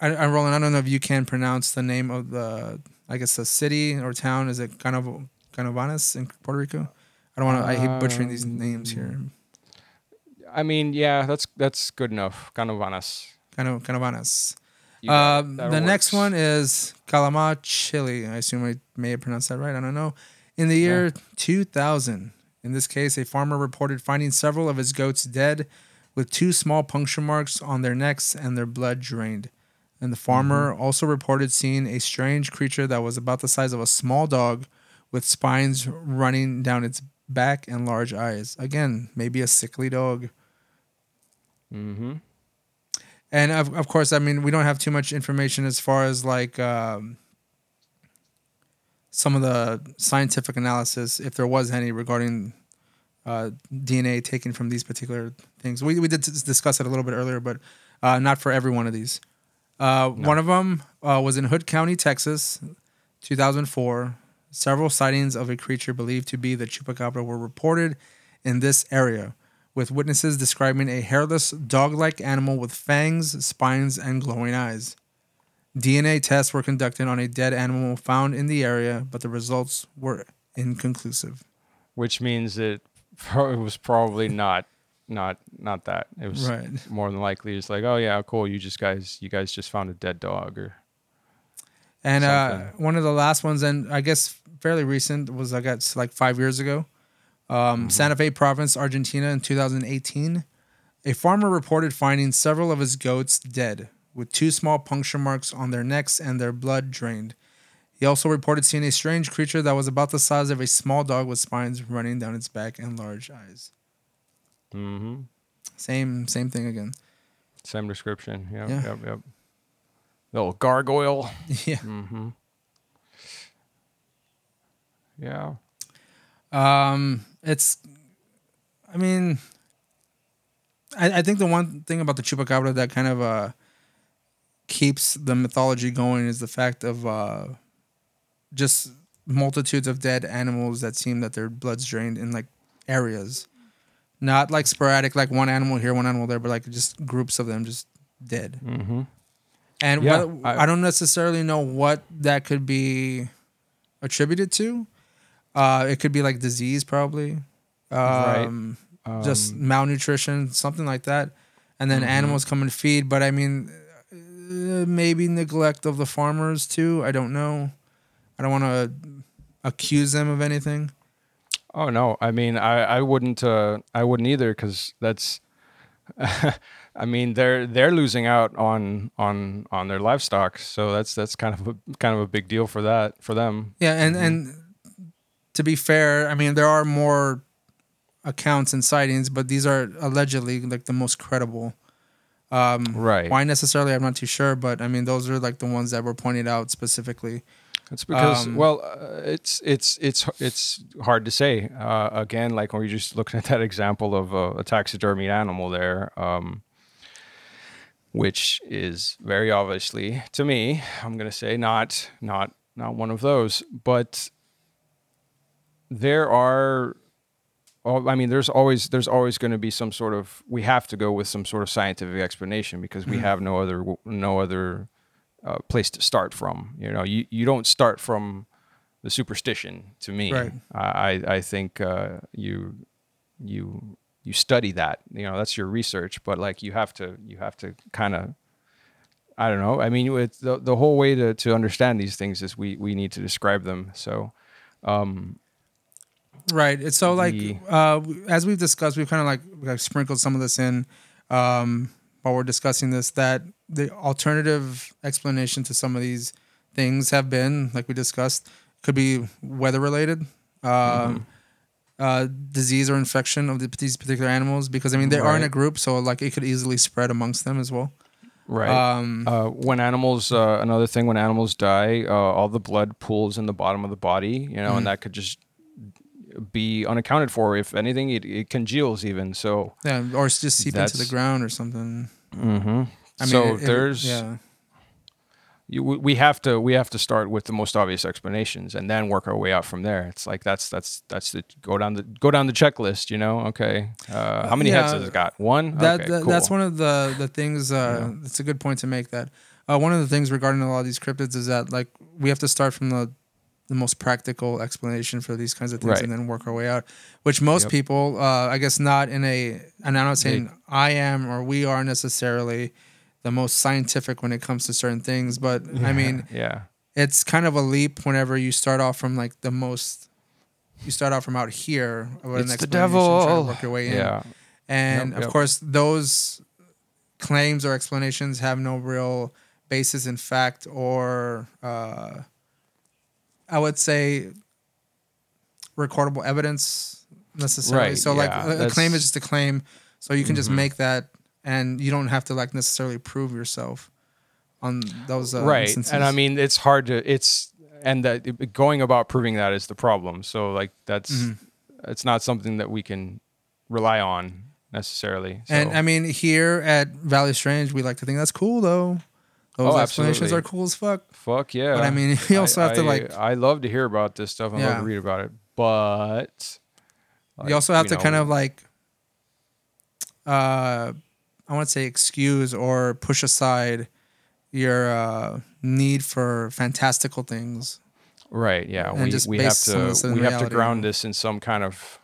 I, I, Roland, I don't know if you can pronounce the name of the, I guess the city or town. Is it Canov- Canovanas in Puerto Rico? I don't want to. I hate butchering these names here. I mean, yeah, that's that's good enough. Canovanas. Cano- Canovanas. You got it. Um, That the next one is Calama, Chile. I assume I may have pronounced that right. I don't know. In the year 2000, in this case, a farmer reported finding several of his goats dead with two small puncture marks on their necks and their blood drained. And the farmer Mm-hmm. also reported seeing a strange creature that was about the size of a small dog with spines running down its back and large eyes. Again, maybe a sickly dog. Mm-hmm. And of, of course, I mean, we don't have too much information as far as like um, some of the scientific analysis, if there was any, regarding uh, DNA taken from these particular things. We, we did discuss it a little bit earlier, but uh, not for every one of these. Uh, One of them uh, was in Hood County, Texas, 2004. Several sightings of a creature believed to be the chupacabra were reported in this area, with witnesses describing a hairless, dog like animal with fangs, spines, and glowing eyes. DNA tests were conducted on a dead animal found in the area, but the results were inconclusive. Which means it, it was probably not not not that. It was Right. more than likely it's like, oh yeah, cool. You just guys you guys just found a dead dog or And uh, one of the last ones, and I guess fairly recent, was I guess like five years ago. Um, Santa Fe Province, Argentina, in 2018. A farmer reported finding several of his goats dead, with two small puncture marks on their necks and their blood drained. He also reported seeing a strange creature that was about the size of a small dog with spines running down its back and large eyes. mm-hmm. Same, same thing again. same description. Yep, Yeah. yep, yep. Little gargoyle. yeah. Mm-hmm. Yeah. Um, it's, I mean, I, I think the one thing about the chupacabra that kind of uh keeps the mythology going is the fact of uh just multitudes of dead animals that seem that their blood's drained in like areas, not like sporadic, like one animal here, one animal there, but like just groups of them just dead. Mm-hmm. And Yeah, whether- I- I, don't necessarily know what that could be attributed to. Uh, it could be like disease, probably. Um, just malnutrition, something like that. And then animals come and feed. But I mean, uh, maybe neglect of the farmers too. I don't know. I don't want to accuse them of anything. Oh no, I mean I I wouldn't uh I wouldn't either because that's I mean they're they're losing out on on on their livestock, so that's that's kind of a kind of a big deal for that for them. Yeah, and and to be fair, I mean there are more accounts and sightings, but these are allegedly like the most credible. Um, Right. Why necessarily? I'm not too sure, but I mean those are like the ones that were pointed out specifically. It's because Um, well, uh, it's it's it's it's hard to say. Uh, again, like when you're just looking at that example of a, a taxidermied animal there, um, which is very obviously to me, I'm gonna say not not not one of those. But there are I mean, there's always there's always going to be some sort of we have to go with some sort of scientific explanation because we Mhm. have no other no other uh, place to start from. You know, you you don't start from the superstition. To me, Right. I I- I think uh, you you you study that. You know, that's your research. But like you have to you have to kind of I don't know. I mean, it's the the whole way to to understand these things is we we need to describe them. So. Um, Right. It's so like The- uh, as we've discussed, we've kind of like, like sprinkled some of this in um, while we're discussing this. That the alternative explanation to some of these things have been, like we discussed, could be weather related, um, Mm-hmm. uh, disease or infection of the, these particular animals. Because I mean, they are in a group, so like it could easily spread amongst them as well. right. Um, Uh, when animals, uh, another thing, when animals die, uh, all the blood pools in the bottom of the body, you know, Mhm. and that could just be unaccounted for. If anything, it, it congeals even. So, yeah, or it's just seep into the ground or something. mm-hmm. I mean, so it- it- there's, yeah. you, we have to we have to start with the most obvious explanations and then work our way out from there. It's like that's that's that's the go down the go down the checklist. You know, okay, uh, how many heads has it got? One. That, okay, that that's one of the the things. Uh, It's a good point to make. That uh, one of the things regarding a lot of these cryptids is that like we have to start from the the most practical explanation for these kinds of things Right. and then work our way out. Which most Yep. people, uh, I guess, not in a. And I'm not saying I am or we are necessarily the most scientific when it comes to certain things, but I mean, yeah, it's kind of a leap whenever you start off from like the most. You start off from out here. It's the explanation, try to devil. Work your way in. Yeah, And Yep, of yep. course, those claims or explanations have no real basis in fact or uh, I would say recordable evidence necessarily. Right, so like yeah, a- that's- claim is just a claim. So you can just Mhm. make that and you don't have to like necessarily prove yourself on those uh, right instances. and i mean it's hard to it's and that going about proving that is the problem so like that's Mhm. it's not something that we can rely on necessarily so. And I mean, here at Valley Strange, we like to think that's cool though. Those Oh, explanations absolutely. are cool as fuck. fuck yeah. But I mean, you also have to I- like i love to hear about this stuff. And love to read about it. But you also have you to know, kind of like uh i want to say excuse or push aside your uh need for fantastical things. Right yeah. And we, just we have some of this to we have to ground this in some kind of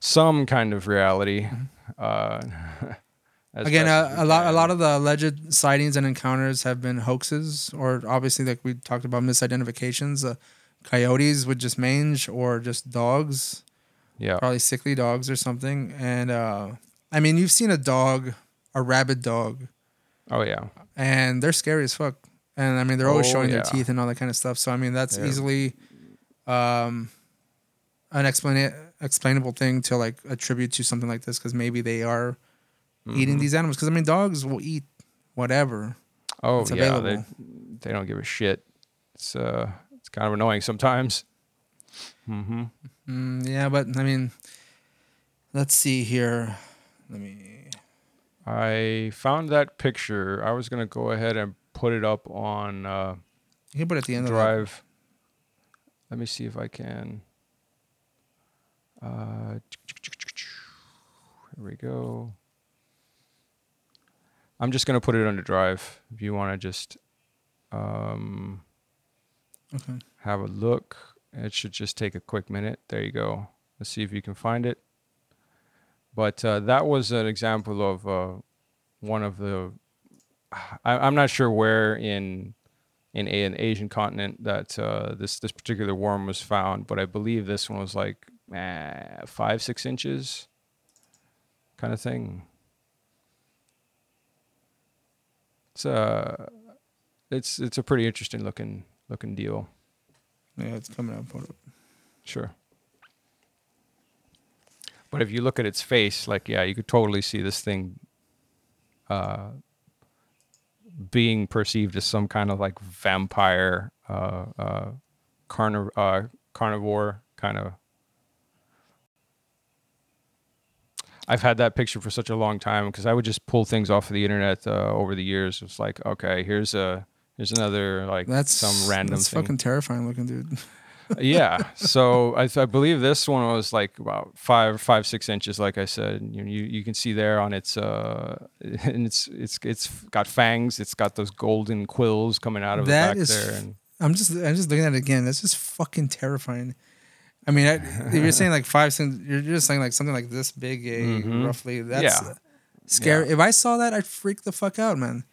some kind of reality. Mm-hmm. uh again uh, a lot a lot of the alleged sightings and encounters have been hoaxes or obviously like we talked about misidentifications. Uh, coyotes with just mange or just dogs. Yeah. Probably sickly dogs or something. And uh i mean you've seen a dog a rabid dog. Oh yeah. And they're scary as fuck. And I mean, they're always Oh, showing their teeth and all that kind of stuff. So I mean, that's Yeah. easily um, an explain explainable thing to like attribute to something like this because maybe they are eating Mhm. these animals. Because I mean, dogs will eat whatever. Oh It's yeah, they available. they don't give a shit. It's uh it's kind of annoying sometimes. Mm-hmm. Mm, yeah, but I mean, let's see here. Let me. I found that picture. I was gonna go ahead and put it up on uh, You can put it at the end of that. Drive. Let me see if I can. Uh, here we go. I'm just gonna put it under Drive. If you want to just um, Okay. have a look. It should just take a quick minute. There you go. Let's see if you can find it. But uh, that was an example of uh, one of the. I, I'm not sure where in in a, an Asian continent that uh, this this particular worm was found, but I believe this one was like eh, five six inches, kind of thing. It's a it's it's a pretty interesting looking looking deal. Yeah, it's coming up. Sure. But if you look at its face, like yeah, you could totally see this thing uh, being perceived as some kind of like vampire, uh, uh, carniv- uh, carnivore kind of. I've had that picture for such a long time because I would just pull things off of the internet uh, over the years. It's like, okay, here's a here's another like That's some random That's thing. fucking terrifying looking, dude. yeah. So I, I believe this one was like about five, five, six inches. Like I said, you you, you can see there on its uh, and it's it's it's got fangs. It's got those golden quills coming out of That the back is there. And I'm just I'm just looking at it again. That's just fucking terrifying. I mean, I, if you're saying like five, you're just saying like something like this big, a Mhm. roughly. That's Yeah. scary. If I saw that, I'd freak the fuck out, man.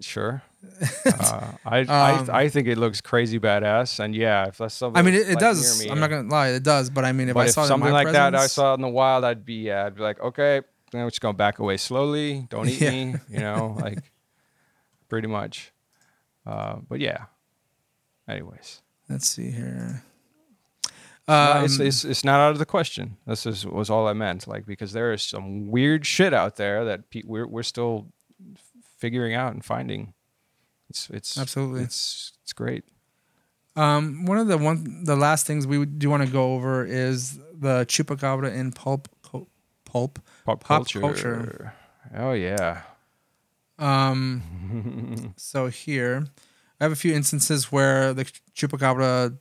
sure. uh, I, Um, I I think it looks crazy badass. And yeah, if that's something. I mean, it, it like does. me, I'm not gonna lie, it does. But I mean, if I saw something like that I presence- saw in the wild, I'd be yeah, I'd be like, okay, we're just gonna back away slowly. Don't eat Yeah. me, you know, like pretty much. Uh, but yeah. Anyways, Let's see here. No, it's, Um, it's it's not out of the question. This is was all I meant. Like because there is some weird shit out there that pe- we're we're still figuring out and finding. It's it's Absolutely. it's it's great. Um, one of the one the last things we do want to go over is the chupacabra in pulp co- pulp. Pop, Pop culture. culture. Oh yeah. Um, so here, I have a few instances where the chupacabra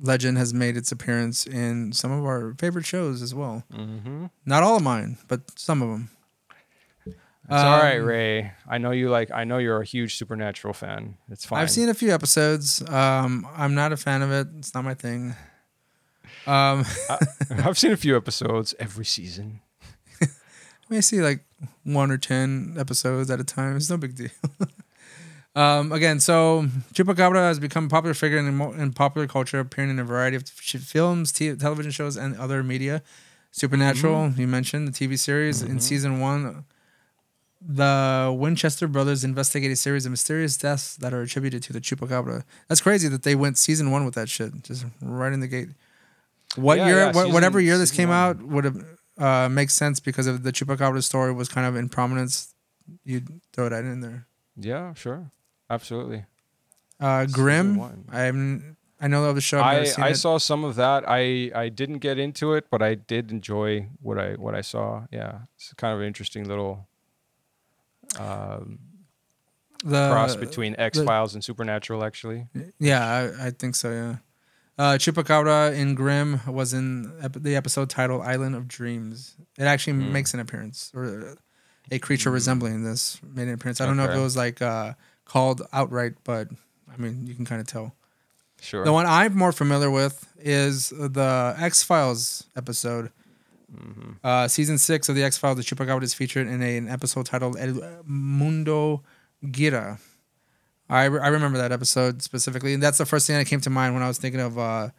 legend has made its appearance in some of our favorite shows as well. Mm-hmm. Not all of mine, but some of them. It's all right, Um, Ray. I know you like. I know you're a huge Supernatural fan. It's fine. I've seen a few episodes. Um, I'm not a fan of it. It's not my thing. Um, I've seen a few episodes every season. I may see like one or ten episodes at a time. It's no big deal. um, again, so Chupacabra has become a popular figure in, in popular culture, appearing in a variety of sh- films, t- television shows, and other media. Supernatural, you mentioned the TV series in season one. The Winchester brothers investigate a series of mysterious deaths that are attributed to the Chupacabra. That's crazy that they went season one with that shit, just right in the gate. What Yeah, year? yeah, season- whatever year this came one. out would have uh, makes sense because of the Chupacabra story was kind of in prominence. You'd throw that in there. Yeah, sure, absolutely. Uh, Grimm. I'm. I know the show. I, it. saw some of that. I, I didn't get into it, but I did enjoy what I what I saw. Yeah, it's kind of an interesting little um, the cross between X Files and Supernatural. Actually, Yeah, I, I think so. Yeah. Uh, Chupacabra in Grimm was in ep- the episode titled "Island of Dreams." It actually Hmm. makes an appearance, or a creature resembling this made an appearance. I don't know if it was like uh, called outright, but I mean, you can kind of tell. sure. The one I'm more familiar with is the X Files episode. Mm-hmm. Uh, season six of the X Files, the Chupacabra is featured in a, an episode titled El Mundo Gira. I, re- I remember that episode specifically, and that's the first thing that came to mind when I was thinking of uh,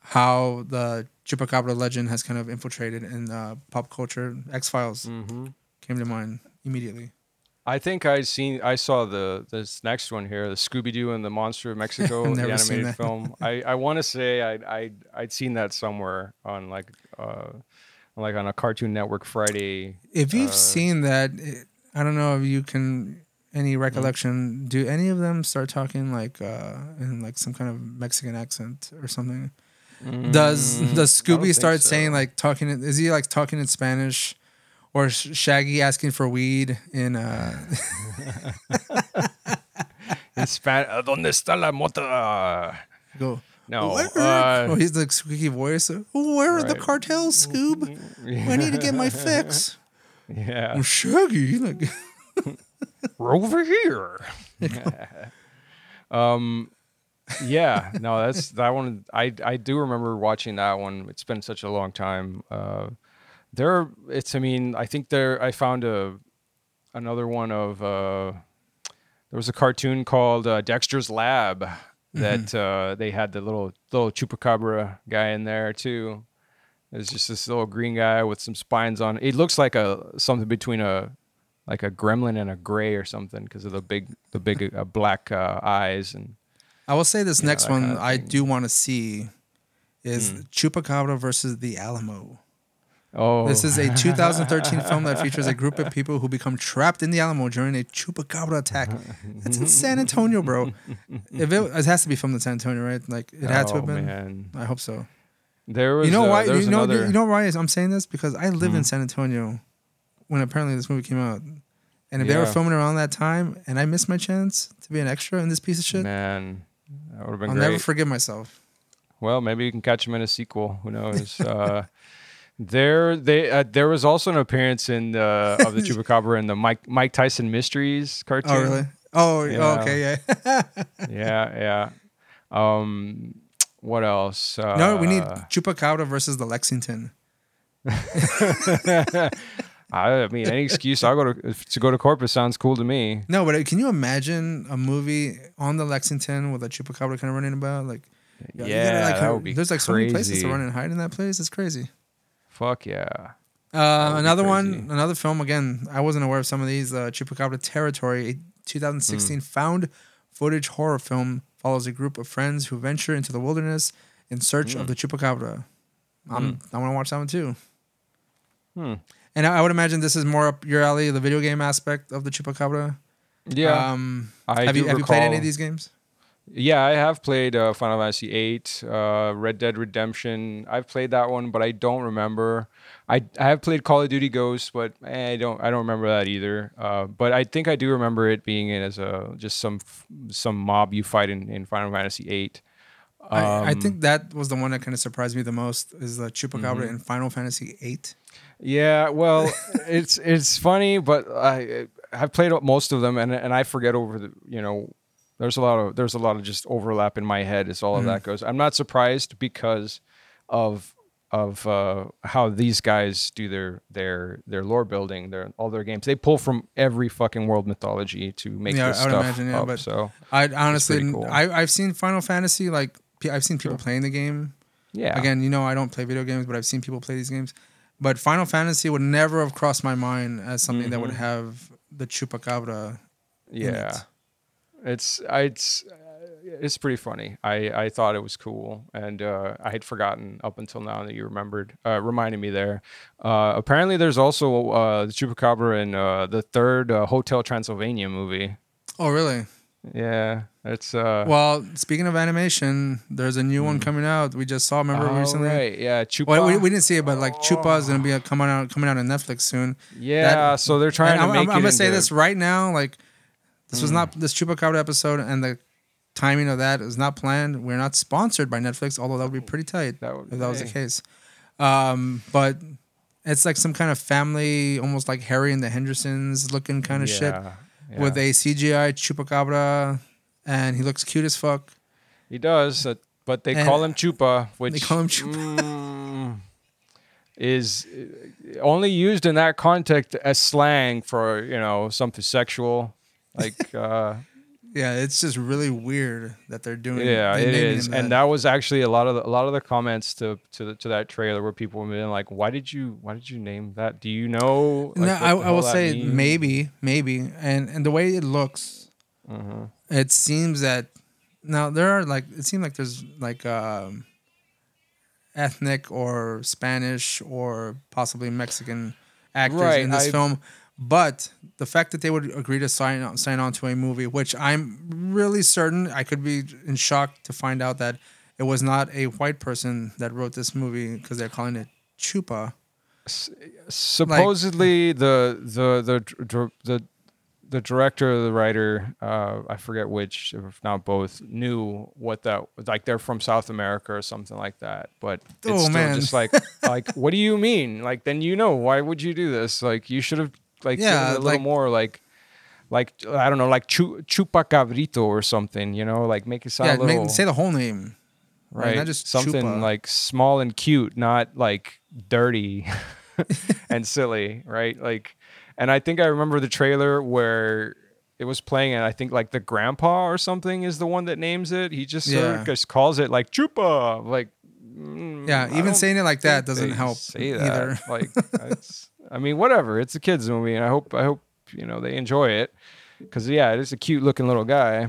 how the Chupacabra legend has kind of infiltrated in uh, pop culture. X Files hmm came to mind immediately. I think I seen I saw the this next one here, the Scooby Doo and the Monster of Mexico, the animated film. I, I want to say I I I'd seen that somewhere on like uh like on a Cartoon Network Friday. If you've Uh, seen that, I don't know if you can any Mm-hmm. recollection. Do any of them start talking like uh, in like some kind of Mexican accent or something? Does Mm, does don't Scooby start so. saying like talking? Is he like talking in Spanish, or Shaggy asking for weed in? Uh, Spanish? ¿Dónde está la mota? go. No. Where? uh, oh, he's the squeaky voice. Where are the cartels, Scoob? I need to get my fix. yeah. Oh, Shaggy, like We're over here. um, yeah, no, that's that one. I I do remember watching that one. It's been such a long time. Uh, there, it's. I mean, I think there. I found a another one of. Uh, there was a cartoon called uh, Dexter's Lab that uh, they had the little little chupacabra guy in there too. It's just this little green guy with some spines on. It looks like a something between a like a gremlin and a gray or something because of the big the big uh, black uh, eyes and I will say this next that one kinda I do want to see is Chupacabra versus the Alamo. Oh This is a 2013 film that features a group of people who become trapped in the Alamo during a Chupacabra attack. That's in San Antonio, bro. If it, it has to be filmed in San Antonio, right? Like it had to oh, have been. man. I hope so. There was You know uh, why? You know, another, Hmm. you know why I'm saying this because I lived in San Antonio when apparently this movie came out, and if they were filming around that time, and I missed my chance to be an extra in this piece of shit, man that would have been I'll great. never forgive myself. Well, maybe you can catch him in a sequel. Who knows? uh, there, they uh, there was also an appearance in uh, of the chupacabra in the Mike Mike Tyson Mysteries cartoon. Oh really? Oh, Yeah. oh, okay, yeah. Yeah, yeah. Um, what else? Uh, no, we need Chupacabra versus the Lexington. I mean, any excuse I'll go to to go to Corpus sounds cool to me. No, but uh, can you imagine a movie on the Lexington with a chupacabra kind of running about? Like, you gotta, Yeah, like, that would be There's like so many places to run and hide in that place. It's crazy. Fuck yeah. Uh, another one, another film. Again, I wasn't aware of some of these. Uh, Chupacabra Territory, a 2016 found footage horror film, follows a group of friends who venture into the wilderness in search of the chupacabra. I'm, I want to watch that one too. Hmm. And I, I would imagine this is more up your alley, the video game aspect of the chupacabra. Yeah. Um, I have you have you played any of these games? Yeah, I have played uh, Final Fantasy VIII, uh, Red Dead Redemption. I've played that one, but I don't remember. I I have played Call of Duty Ghosts, but eh, I don't I don't remember that either. Uh, but I think I do remember it being in as a just some some mob you fight in, in Final Fantasy VIII. I, I Um, think that was the one that kind of surprised me the most is the chupacabra Mm-hmm. in Final Fantasy VIII. Yeah, well, it's it's funny, but I I've played most of them, and and I forget over the you know. There's a lot of there's a lot of just overlap in my head as all of that goes. I'm not surprised because of of uh, how these guys do their their their lore building, their all their games. They pull from every fucking world mythology to make Yeah, this I would stuff imagine, yeah, up. but- so I honestly, cool. I I've seen Final Fantasy like I've seen people playing the game. yeah, Again, you know, I don't play video games, but I've seen people play these games. But Final Fantasy would never have crossed my mind as something that would Mm-hmm. have the chupacabra. in yeah. It. It's it's uh, it's pretty funny. I I thought it was cool, and uh, I had forgotten up until now that you remembered, uh, reminded me there. Uh, apparently, there's also uh, the chupacabra in uh, the third uh, Hotel Transylvania movie. Oh, really? Yeah, it's uh. Well, speaking of animation, there's a new one coming out. We just saw. Remember oh, recently? right, yeah, Chupa. Well, we, we didn't see it, but like Chupa is gonna be coming out coming out on Netflix soon. yeah, so they're trying to I'm, make I'm, it. I'm gonna say this right now. Like, this was not this Chupacabra episode, and the timing of that is not planned. We're not sponsored by Netflix, although that would be pretty tight That would- if that was the case. Um, but it's like some kind of family, almost like Harry and the Hendersons looking kind of shit Yeah, with a CGI Chupacabra, and he looks cute as fuck. He does, uh, but they And- call him Chupa, which call him Chupa. mm, is uh, only used in that context as slang for you know something sexual. Like, uh, Yeah, it's just really weird that they're doing. yeah, they it is, and that was actually a lot of the, a lot of the comments to to the, to that trailer where people were being like, "Why did you Why did you name that? Do you know?" no, like, what I, I will say means?" maybe, maybe, and and the way it looks, Mm-hmm. it seems that now there are like it seems like there's like um, ethnic or Spanish or possibly Mexican actors Right, in this I- film, but the fact that they would agree to sign on, sign on to a movie, which I'm really certain, I could be in shock to find out that it was not a white person that wrote this movie because they're calling it Chupa. supposedly the the the dr- the the director or the writer uh i forget which if not both knew what that like they're from south america or something like that but it's Oh, still man. just like like what do you mean like then you know why would you do this like you should have like Yeah, a little like- more like like i don't know like chu- chupacabrito or something you know like make it sound yeah, a little make, say the whole name. right? not just something chupa. like small and cute, not like dirty and silly, right? Like, and I think I remember the trailer where it was playing, and I think like the grandpa or something is the one that names it. He just sort of just calls it like chupa, like. Mm, Yeah, I even saying it like that doesn't help say that. either. like, it's, I mean, whatever. It's a kids movie, and I hope I hope you know they enjoy it because yeah, it is a cute looking little guy.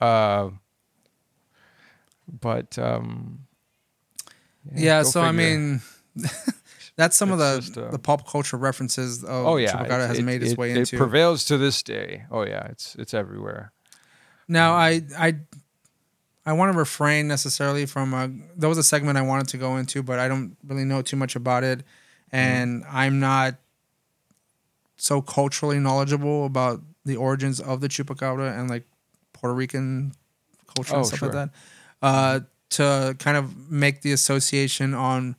Uh, but um, Yeah, go so I mean, that's some of the just, uh, the pop culture references. Of oh yeah, Chupacabra it's- has it, made its it- way it into. prevails to this day. Oh yeah, it's it's everywhere. now, I I I want to refrain necessarily from. Uh, there was a segment I wanted to go into, but I don't really know too much about it, Mm-hmm. and I'm not so culturally knowledgeable about the origins of the chupacabra and like Puerto Rican culture Oh, and stuff like that. Uh, to kind of make the association on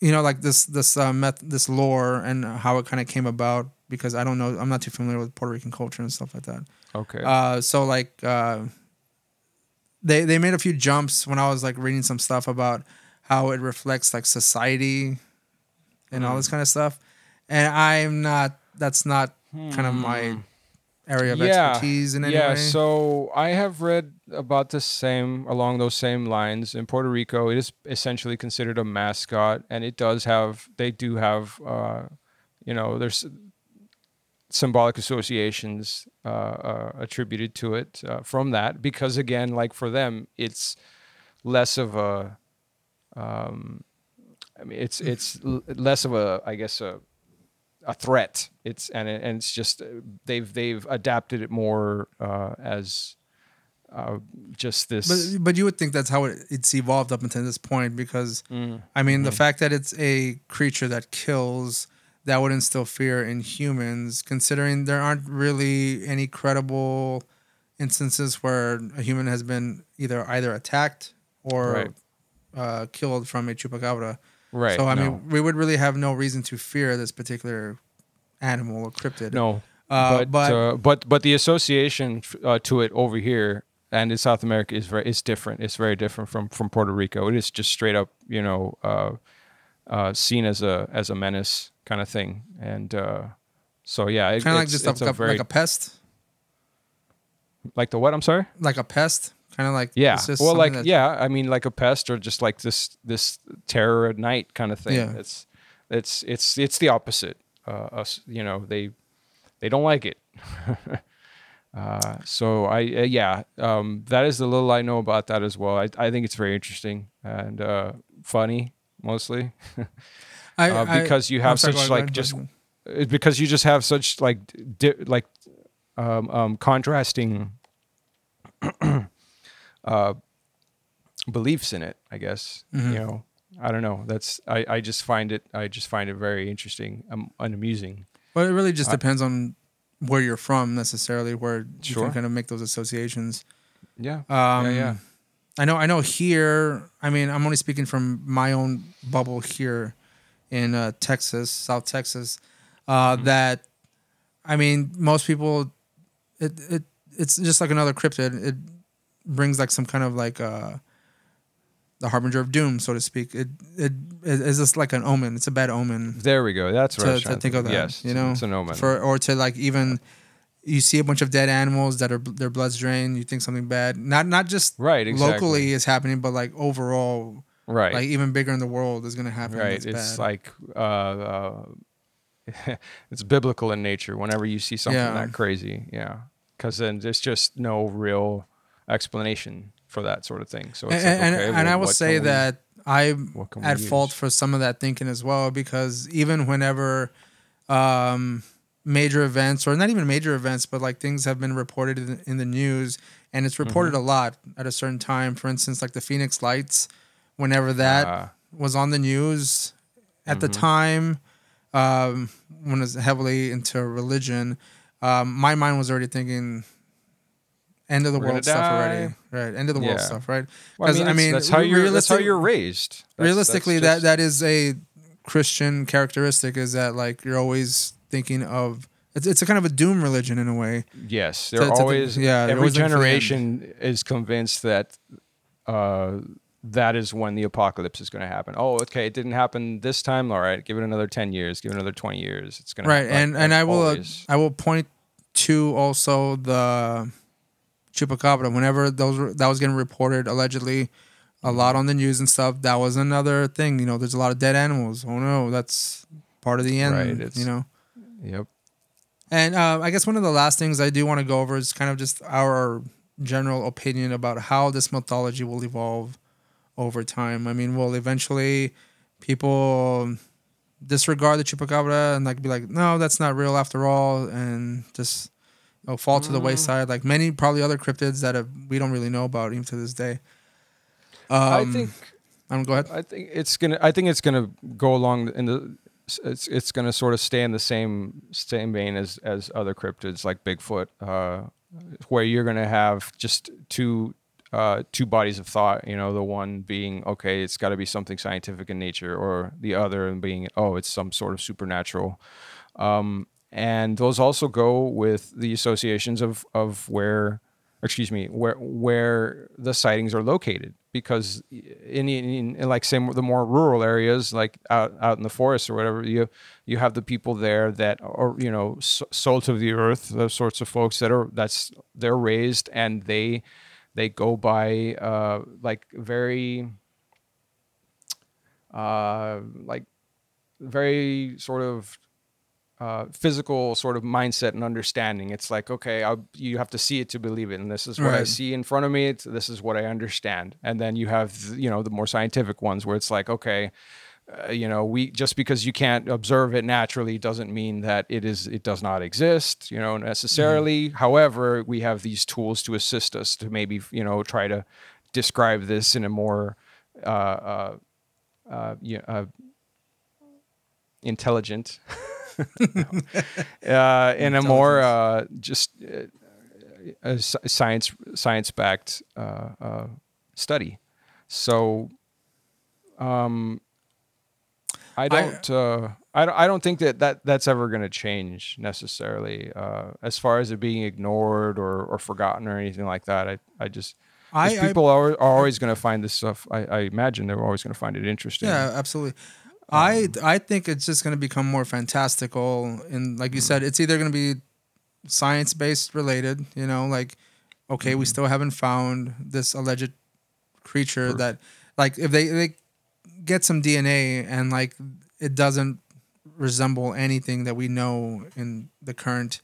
you know like this this uh, meth- this lore and how it kind of came about because I don't know I'm not too familiar with Puerto Rican culture and stuff like that. Okay. Uh, so like uh, they they made a few jumps when I was like reading some stuff about how it reflects like society and all this Mm. kind of stuff, and I'm not that's not kind of my area of Hmm. yeah. expertise in any yeah. way. So I have read about the same along those same lines in Puerto Rico. It is essentially considered a mascot, and it does have they do have uh, you know there's symbolic associations uh, uh, attributed to it uh, from that because again like for them it's less of a um, I mean it's it's l- less of a I guess a a threat it's and it, and it's just uh, they've they've adapted it more uh, as uh, just this But but you would think that's how it, it's evolved up until this point because Mm. I mean the Mm-hmm. fact that it's a creature that kills that would instill fear in humans considering there aren't really any credible instances where a human has been either either attacked or Right. uh, killed from a chupacabra. right So I no. mean we would really have no reason to fear this particular animal or cryptid. no Uh, but but- uh, but but the association uh, to it over here and in South America is very is different. It's very different from from Puerto Rico. It is just straight up, you know, uh, uh, seen as a as a menace kind of thing. And uh, so yeah, it, Kind of like just a, a very like a pest, like the what? I'm sorry. like a pest, kind of like Yeah. Well, like that- yeah, I mean like a pest or just like this this terror at night kind of thing. Yeah. It's it's it's it's the opposite. Uh, us, you know, they they don't like it. uh, so I uh, yeah, um, that is the little I know about that as well. I I think it's very interesting and uh, funny mostly I, uh, because you I'm have such like just because you just have such like di- like um, um, contrasting uh, beliefs in it. I guess Mm-hmm. you know. I don't know. That's I, I just find it I just find it very interesting um, and amusing. But it really just Uh, depends on where you're from necessarily, where you Sure. can kind of make those associations. Yeah. Um, yeah. Yeah. I know. I know. Here, I mean, I'm only speaking from my own bubble here in uh, Texas, South Texas. Uh, Mm-hmm. That, I mean, most people, it it it's just like another cryptid. It brings like some kind of like uh, the harbinger of doom, so to speak. It it is just like an omen. It's a bad omen. There we go. That's I to, to think of that. Yes. you know, it's an omen. for or to like even you see a bunch of dead animals that are their blood's drained. You think something bad, not not just right. Exactly. locally is happening, but like overall, Right. like even bigger in the world is gonna happen. right. It's bad. like uh, uh, it's biblical in nature. Whenever you see something Yeah. that crazy, yeah, because then there's just no real explanation for that sort of thing. So and, it's like, and, okay, and well, I will say that I'm at fault for some of that thinking as well because even whenever um, major events or not even major events, but like things have been reported in, in the news and it's reported Mm-hmm. a lot at a certain time. For instance, like the Phoenix Lights, whenever that Ah, was on the news at the Mm-hmm. time um, when was heavily into religion, um, my mind was already thinking end of the We're world stuff already. Right, end of the world stuff, right? well, I mean, I mean, that's how you're that's how you're raised. That's- that's Realistically, just- that that is a Christian characteristic. Is that like you're always thinking of it's, it's a kind of a doom religion in a way. Yes, to- they're to always yeah, they're Every always looking for the end. generation is convinced that uh, that is when the apocalypse is going to happen. Oh, okay, it didn't happen this time. All right, give it another ten years. Give it another twenty years. It's going to right and and i will uh, i will point to also the chupacabra whenever those were, that was getting reported allegedly a Mm-hmm. lot on the news and stuff that was another thing you know there's a lot of dead animals oh no that's part of the end Right, it's- you know Yep. and uh, i guess one of the last things i do want to go over is kind of just our general opinion about how this mythology will evolve over time i mean well, eventually people disregard the chupacabra and like be like, no, that's not real after all, and just you know, fall to the Mm. wayside. Like many probably other cryptids that have, we don't really know about even to this day. Um, I think Um, go ahead. I think it's gonna. I think it's gonna go along in the. It's it's gonna sort of stay in the same same vein as as other cryptids like Bigfoot, uh, where you're gonna have just two uh, two bodies of thought. You know, the one being okay, it's got to be something scientific in nature, or the other being oh, it's some sort of supernatural. Um, and those also go with the associations of of where excuse me, where where the sightings are located. Because in, in, in, like say the more rural areas, like out, out in the forest or whatever, you you have the people there that are you know salt of the earth, those sorts of folks that are that's they're raised and they they go by uh, like very uh, like very sort of uh, physical sort of mindset and understanding. It's like, okay, I'll, you have to see it to believe it, and this is what right. I see in front of me. It's, this is what I understand. And then you have, you know, the more scientific ones where it's like, okay, uh, you know, we just because you can't observe it naturally doesn't mean that it is it does not exist, you know, necessarily. Mm-hmm. However, we have these tools to assist us to maybe, you know, try to describe this in a more uh, uh, uh, uh intelligent. uh, in a more uh, just uh, a science science backed uh, uh, study. So, um, I don't. I, uh, I don't, I don't think that, that that's ever going to change necessarily uh, as far as it being ignored or, or forgotten or anything like that. I, I just I, people I, are, are always going to find this stuff. I, I imagine they're always going to find it interesting. Yeah, absolutely. I um, I think it's just going to become more fantastical, and like you mm. said, it's either going to be science based related. You know, like okay, mm-hmm. we still haven't found this alleged creature sure. that, like, if they they get some DNA and like it doesn't resemble anything that we know in the current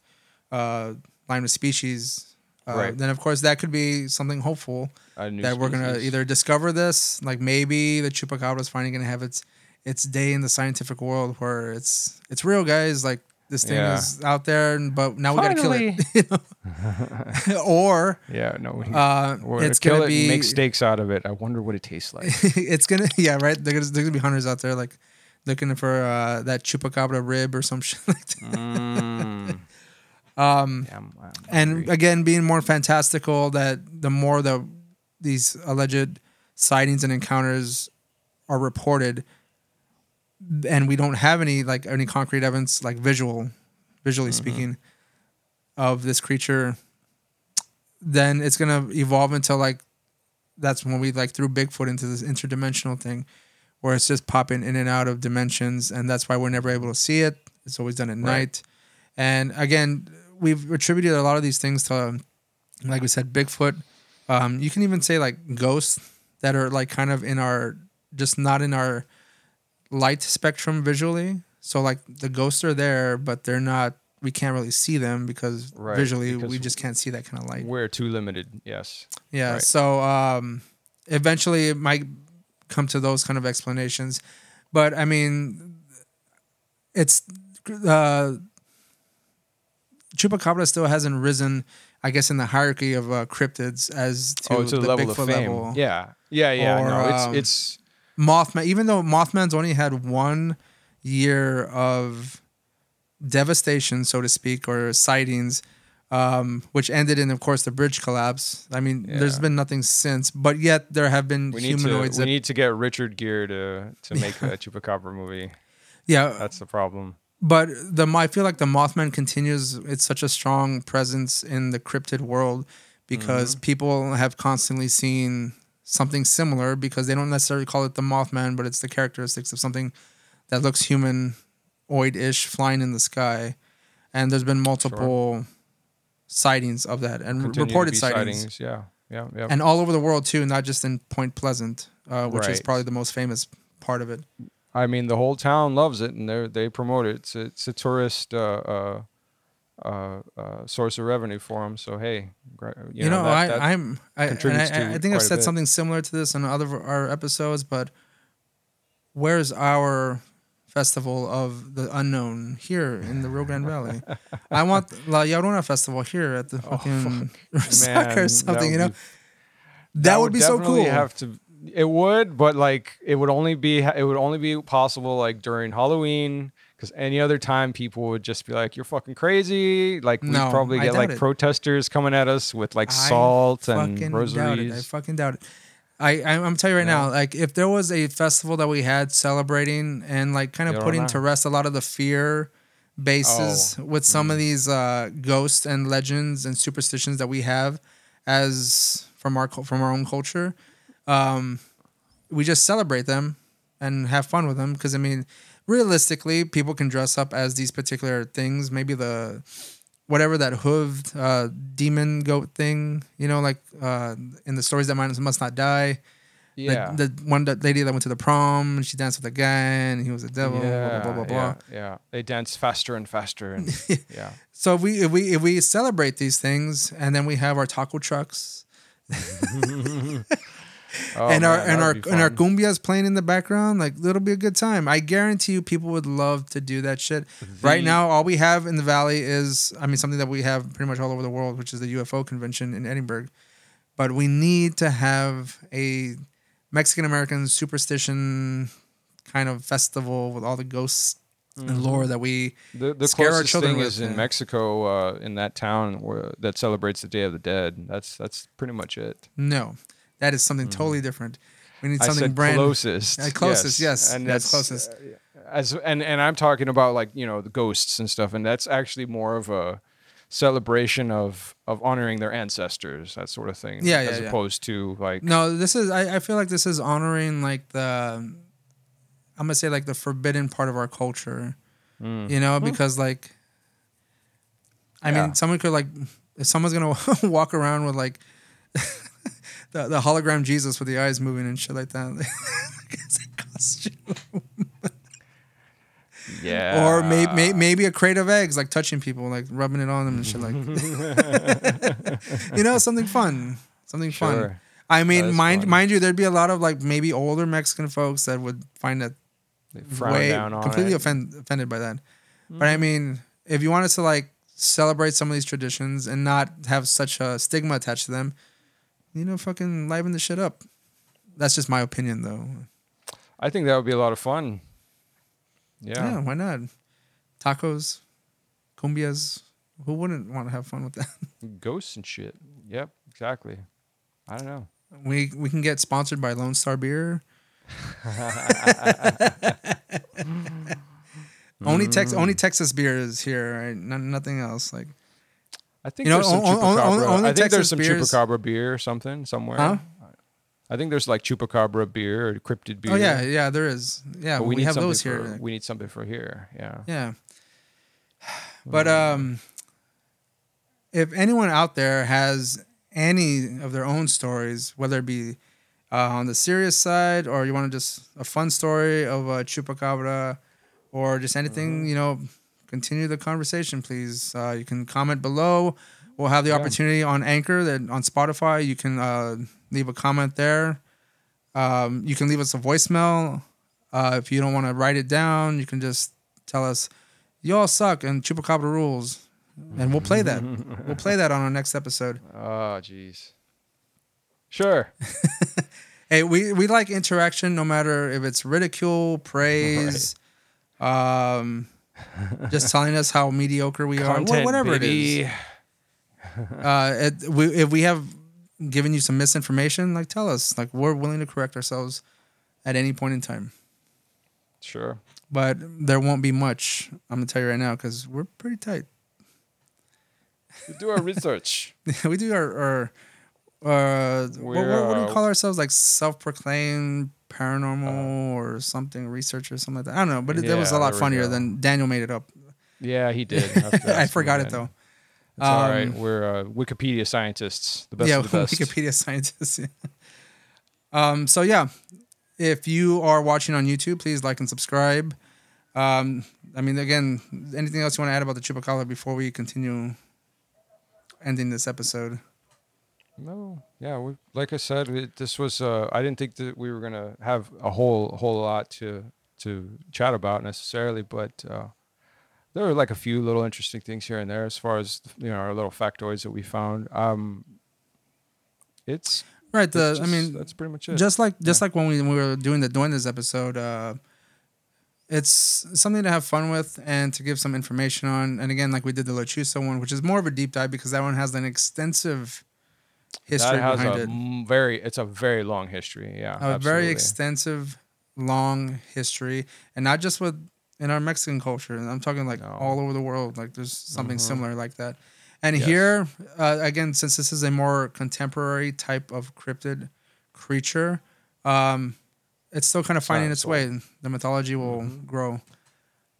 uh, line of species, uh, right. then of course that could be something hopeful that species. we're gonna either discover this, like maybe the chupacabra is finally gonna have its its day in the scientific world where it's it's real, guys. Like this thing yeah. is out there, but now we gotta kill it. You know? or yeah, no, uh, it's gonna it be make steaks out of it. I wonder what it tastes like. it's gonna yeah, right. There's, there's gonna be hunters out there like looking for uh, that chupacabra rib or some shit like that. Mm. um, yeah, I'm, I'm and again, being more fantastical, that the more the these alleged sightings and encounters are reported, and we don't have any like any concrete evidence, like visual, visually mm-hmm. speaking, of this creature, then it's gonna evolve into like that's when we like threw Bigfoot into this interdimensional thing, where it's just popping in and out of dimensions, and that's why we're never able to see it. It's always done at right. night, and again, we've attributed a lot of these things to, like we said, Bigfoot. Um, you can even say like ghosts that are like kind of in our just not in our light spectrum visually. So like the ghosts are there, but they're not. We can't really see them because right, visually because we just can't see that kind of light. We're too limited. Yes. Yeah. Right. So um, eventually it might come to those kind of explanations, but I mean, it's uh, chupacabra still hasn't risen. I guess in the hierarchy of uh, cryptids as to, oh, to the, the level Bigfoot of fame. Level. Yeah, yeah, yeah. Or, no, it's um, it's Mothman, even though Mothman's only had one year of devastation, so to speak, or sightings, um, which ended in, of course, the bridge collapse. I mean, yeah. there's been nothing since, but yet there have been we humanoids. Need to, we need to get Richard Gere to to make a Chupacabra movie. Yeah, that's the problem. But the I feel like the Mothman continues. It's such a strong presence in the cryptid world because mm-hmm. people have constantly seen something similar because they don't necessarily call it the Mothman, but it's the characteristics of something that looks humanoid ish flying in the sky. And there's been multiple sure. sightings of that and Continue reported sightings. sightings. Yeah. Yeah, yeah. And all over the world too, not just in Point Pleasant, uh, which right. is probably the most famous part of it. I mean, the whole town loves it, and they they promote it. It's a, it's a tourist uh, uh, uh, uh, source of revenue for them. So hey, you, you know, know that, I, I'm I, I, I, think I've said something similar to this in other our episodes, but where's our festival of the unknown here in the Rio Grande Valley? I want La Llorona festival here at the oh, fucking oh, or something. You know, that, that would, would be so cool. Have to. It would, but like it would only be it would only be possible like during Halloween Because any other time, people would just be like, "You're fucking crazy!" Like we No, probably I get like it. protesters coming at us with like salt and rosaries. I fucking doubt it. I, I I'm telling you right now, like if there was a festival that we had celebrating and like kind of don't putting to rest a lot of the fear bases Oh. with some Mm. of these uh, ghosts and legends and superstitions that we have as from our from our own culture, um, we just celebrate them and have fun with them because I mean, realistically, people can dress up as these particular things. Maybe the whatever that hooved uh, demon goat thing, you know, like uh, in the stories that must must not die. The- yeah. The, one that lady that went to the prom and she danced with a guy and he was a devil. yeah, blah blah blah blah. yeah, blah. yeah. They dance faster and faster, and yeah. So if we if we if we celebrate these things and then we have our taco trucks Oh, and our man, and our and our cumbias playing in the background, like it'll be a good time. I guarantee you, people would love to do that shit. right now, all we have in the valley is, I mean, something that we have pretty much all over the world, which is the UFO convention in Edinburg. But we need to have a Mexican American superstition kind of festival with all the ghosts and lore that we. The, the scare our children thing with, is in. Mexico, uh, in that town where, that celebrates the Day of the Dead. That's that's pretty much it. No, that is something totally different. We need Mm-hmm. I something said brand closest. Uh, closest, yes. and That's that's closest. uh, as and and I'm talking about like you know the ghosts and stuff, and that's actually more of a celebration of of honoring their ancestors, that sort of thing. Yeah, yeah, as yeah. opposed to like No, this is. I, I feel like this is honoring like the. I'm gonna say like the forbidden part of our culture, Mm. you know, because like. I Yeah. mean, someone could like, if someone's gonna walk around with like, the the hologram Jesus with the eyes moving and shit like that, it's a costume. yeah, or maybe may, maybe a crate of eggs, like touching people, like rubbing it on them and shit like. you know, something fun, something fun. I mean, mind fun. mind you, there'd be a lot of like maybe older Mexican folks that would find that way down on completely it. offend, offended by that. But I hmm. mean, if you wanted to like celebrate some of these traditions and not have such a stigma attached to them, you know, fucking liven the shit up. That's just my opinion, though. I think that would be a lot of fun. Yeah, Yeah. why not? Tacos, cumbias. Who wouldn't want to have fun with that? Ghosts and shit. Yep, exactly. I don't know. We we can get sponsored by Lone Star Beer. only Tex only mm. Texas beer is here, right? No, nothing else. Like I think You know, there's some on- on- chupacabra. on- only I think Texas there's some beers- chupacabra beer or something somewhere. Huh? I think there's like chupacabra beer or cryptid beer. oh yeah, yeah, there is. Yeah, But we, need have something those for, here. We need something for here. Yeah. Yeah. But um if anyone out there has any of their own stories, whether it be uh, on the serious side or you want to just a fun story of a chupacabra or just anything, you know, continue the conversation, please. Uh, you can comment below. We'll have the Yeah. opportunity on Anchor that on Spotify. You can uh, leave a comment there. Um, you can leave us a voicemail. Uh, if you don't want to write it down, you can just tell us, "Y'all suck" and Chupacabra rules, and we'll play that. we'll play that on our next episode. Oh, jeez. Sure. Hey, we we like interaction, no matter if it's ridicule, praise, um, just telling us how mediocre we are, wha- whatever it baby. is. Uh, it, we, if we have given you some misinformation, like tell us. Like we're willing to correct ourselves at any point in time. Sure. But there won't be much. I'm gonna tell you right now because we're pretty tight. We do our research. we do our, our uh, what, what, what do we uh, call ourselves? Like self-proclaimed paranormal or something researcher, or something like that. I don't know, but it, that was a lot funnier than Daniel made it up. Yeah, he did. I forgot it though. It's all right. Um, We're uh, Wikipedia scientists. The best yeah, of the best. Wikipedia scientists. um. So yeah, if you are watching on YouTube, please like and subscribe. Um. I mean, again, anything else you want to add about the chupacabra before we continue ending this episode? No, yeah, we, like I said, it, this was. Uh, I didn't think that we were gonna have a whole whole lot to to chat about necessarily, but uh, there were like a few little interesting things here and there as far as you know our little factoids that we found. Um, it's, Right. The. it's I mean, that's pretty much it. just like just like when we, when we were doing the doing this episode uh it's something to have fun with and to give some information on. And again, like we did the Lechuza one, which is more of a deep dive because that one has an extensive history that has behind a it. very it's a very long history. Yeah, a very extensive, long history, and not just with in our Mexican culture. I'm talking like No. Mm-hmm. all over the world. Like there's something similar like that. And Yes. here, uh, again, since this is a more contemporary type of cryptid creature, um, it's still kind of finding its way. The mythology will grow.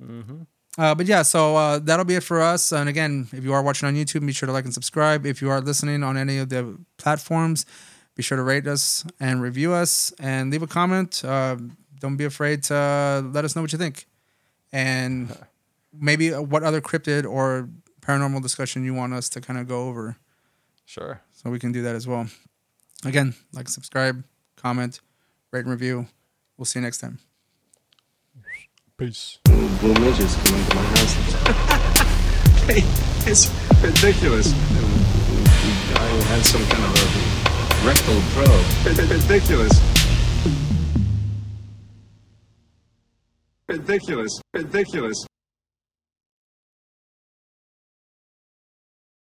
Mhm. Uh, but yeah, so uh, that'll be it for us. And again, if you are watching on YouTube, be sure to like and subscribe. If you are listening on any of the platforms, be sure to rate us and review us and leave a comment. Uh, don't be afraid to let us know what you think. And maybe what other cryptid or paranormal discussion you want us to kind of go over. Sure. So we can do that as well. Again, like, subscribe, comment, rate, and review. We'll see you next time. Peace. Blue midgets come into my house. hey, it's ridiculous. I had some kind of a rectal probe. Ridiculous. Ridiculous. Ridiculous.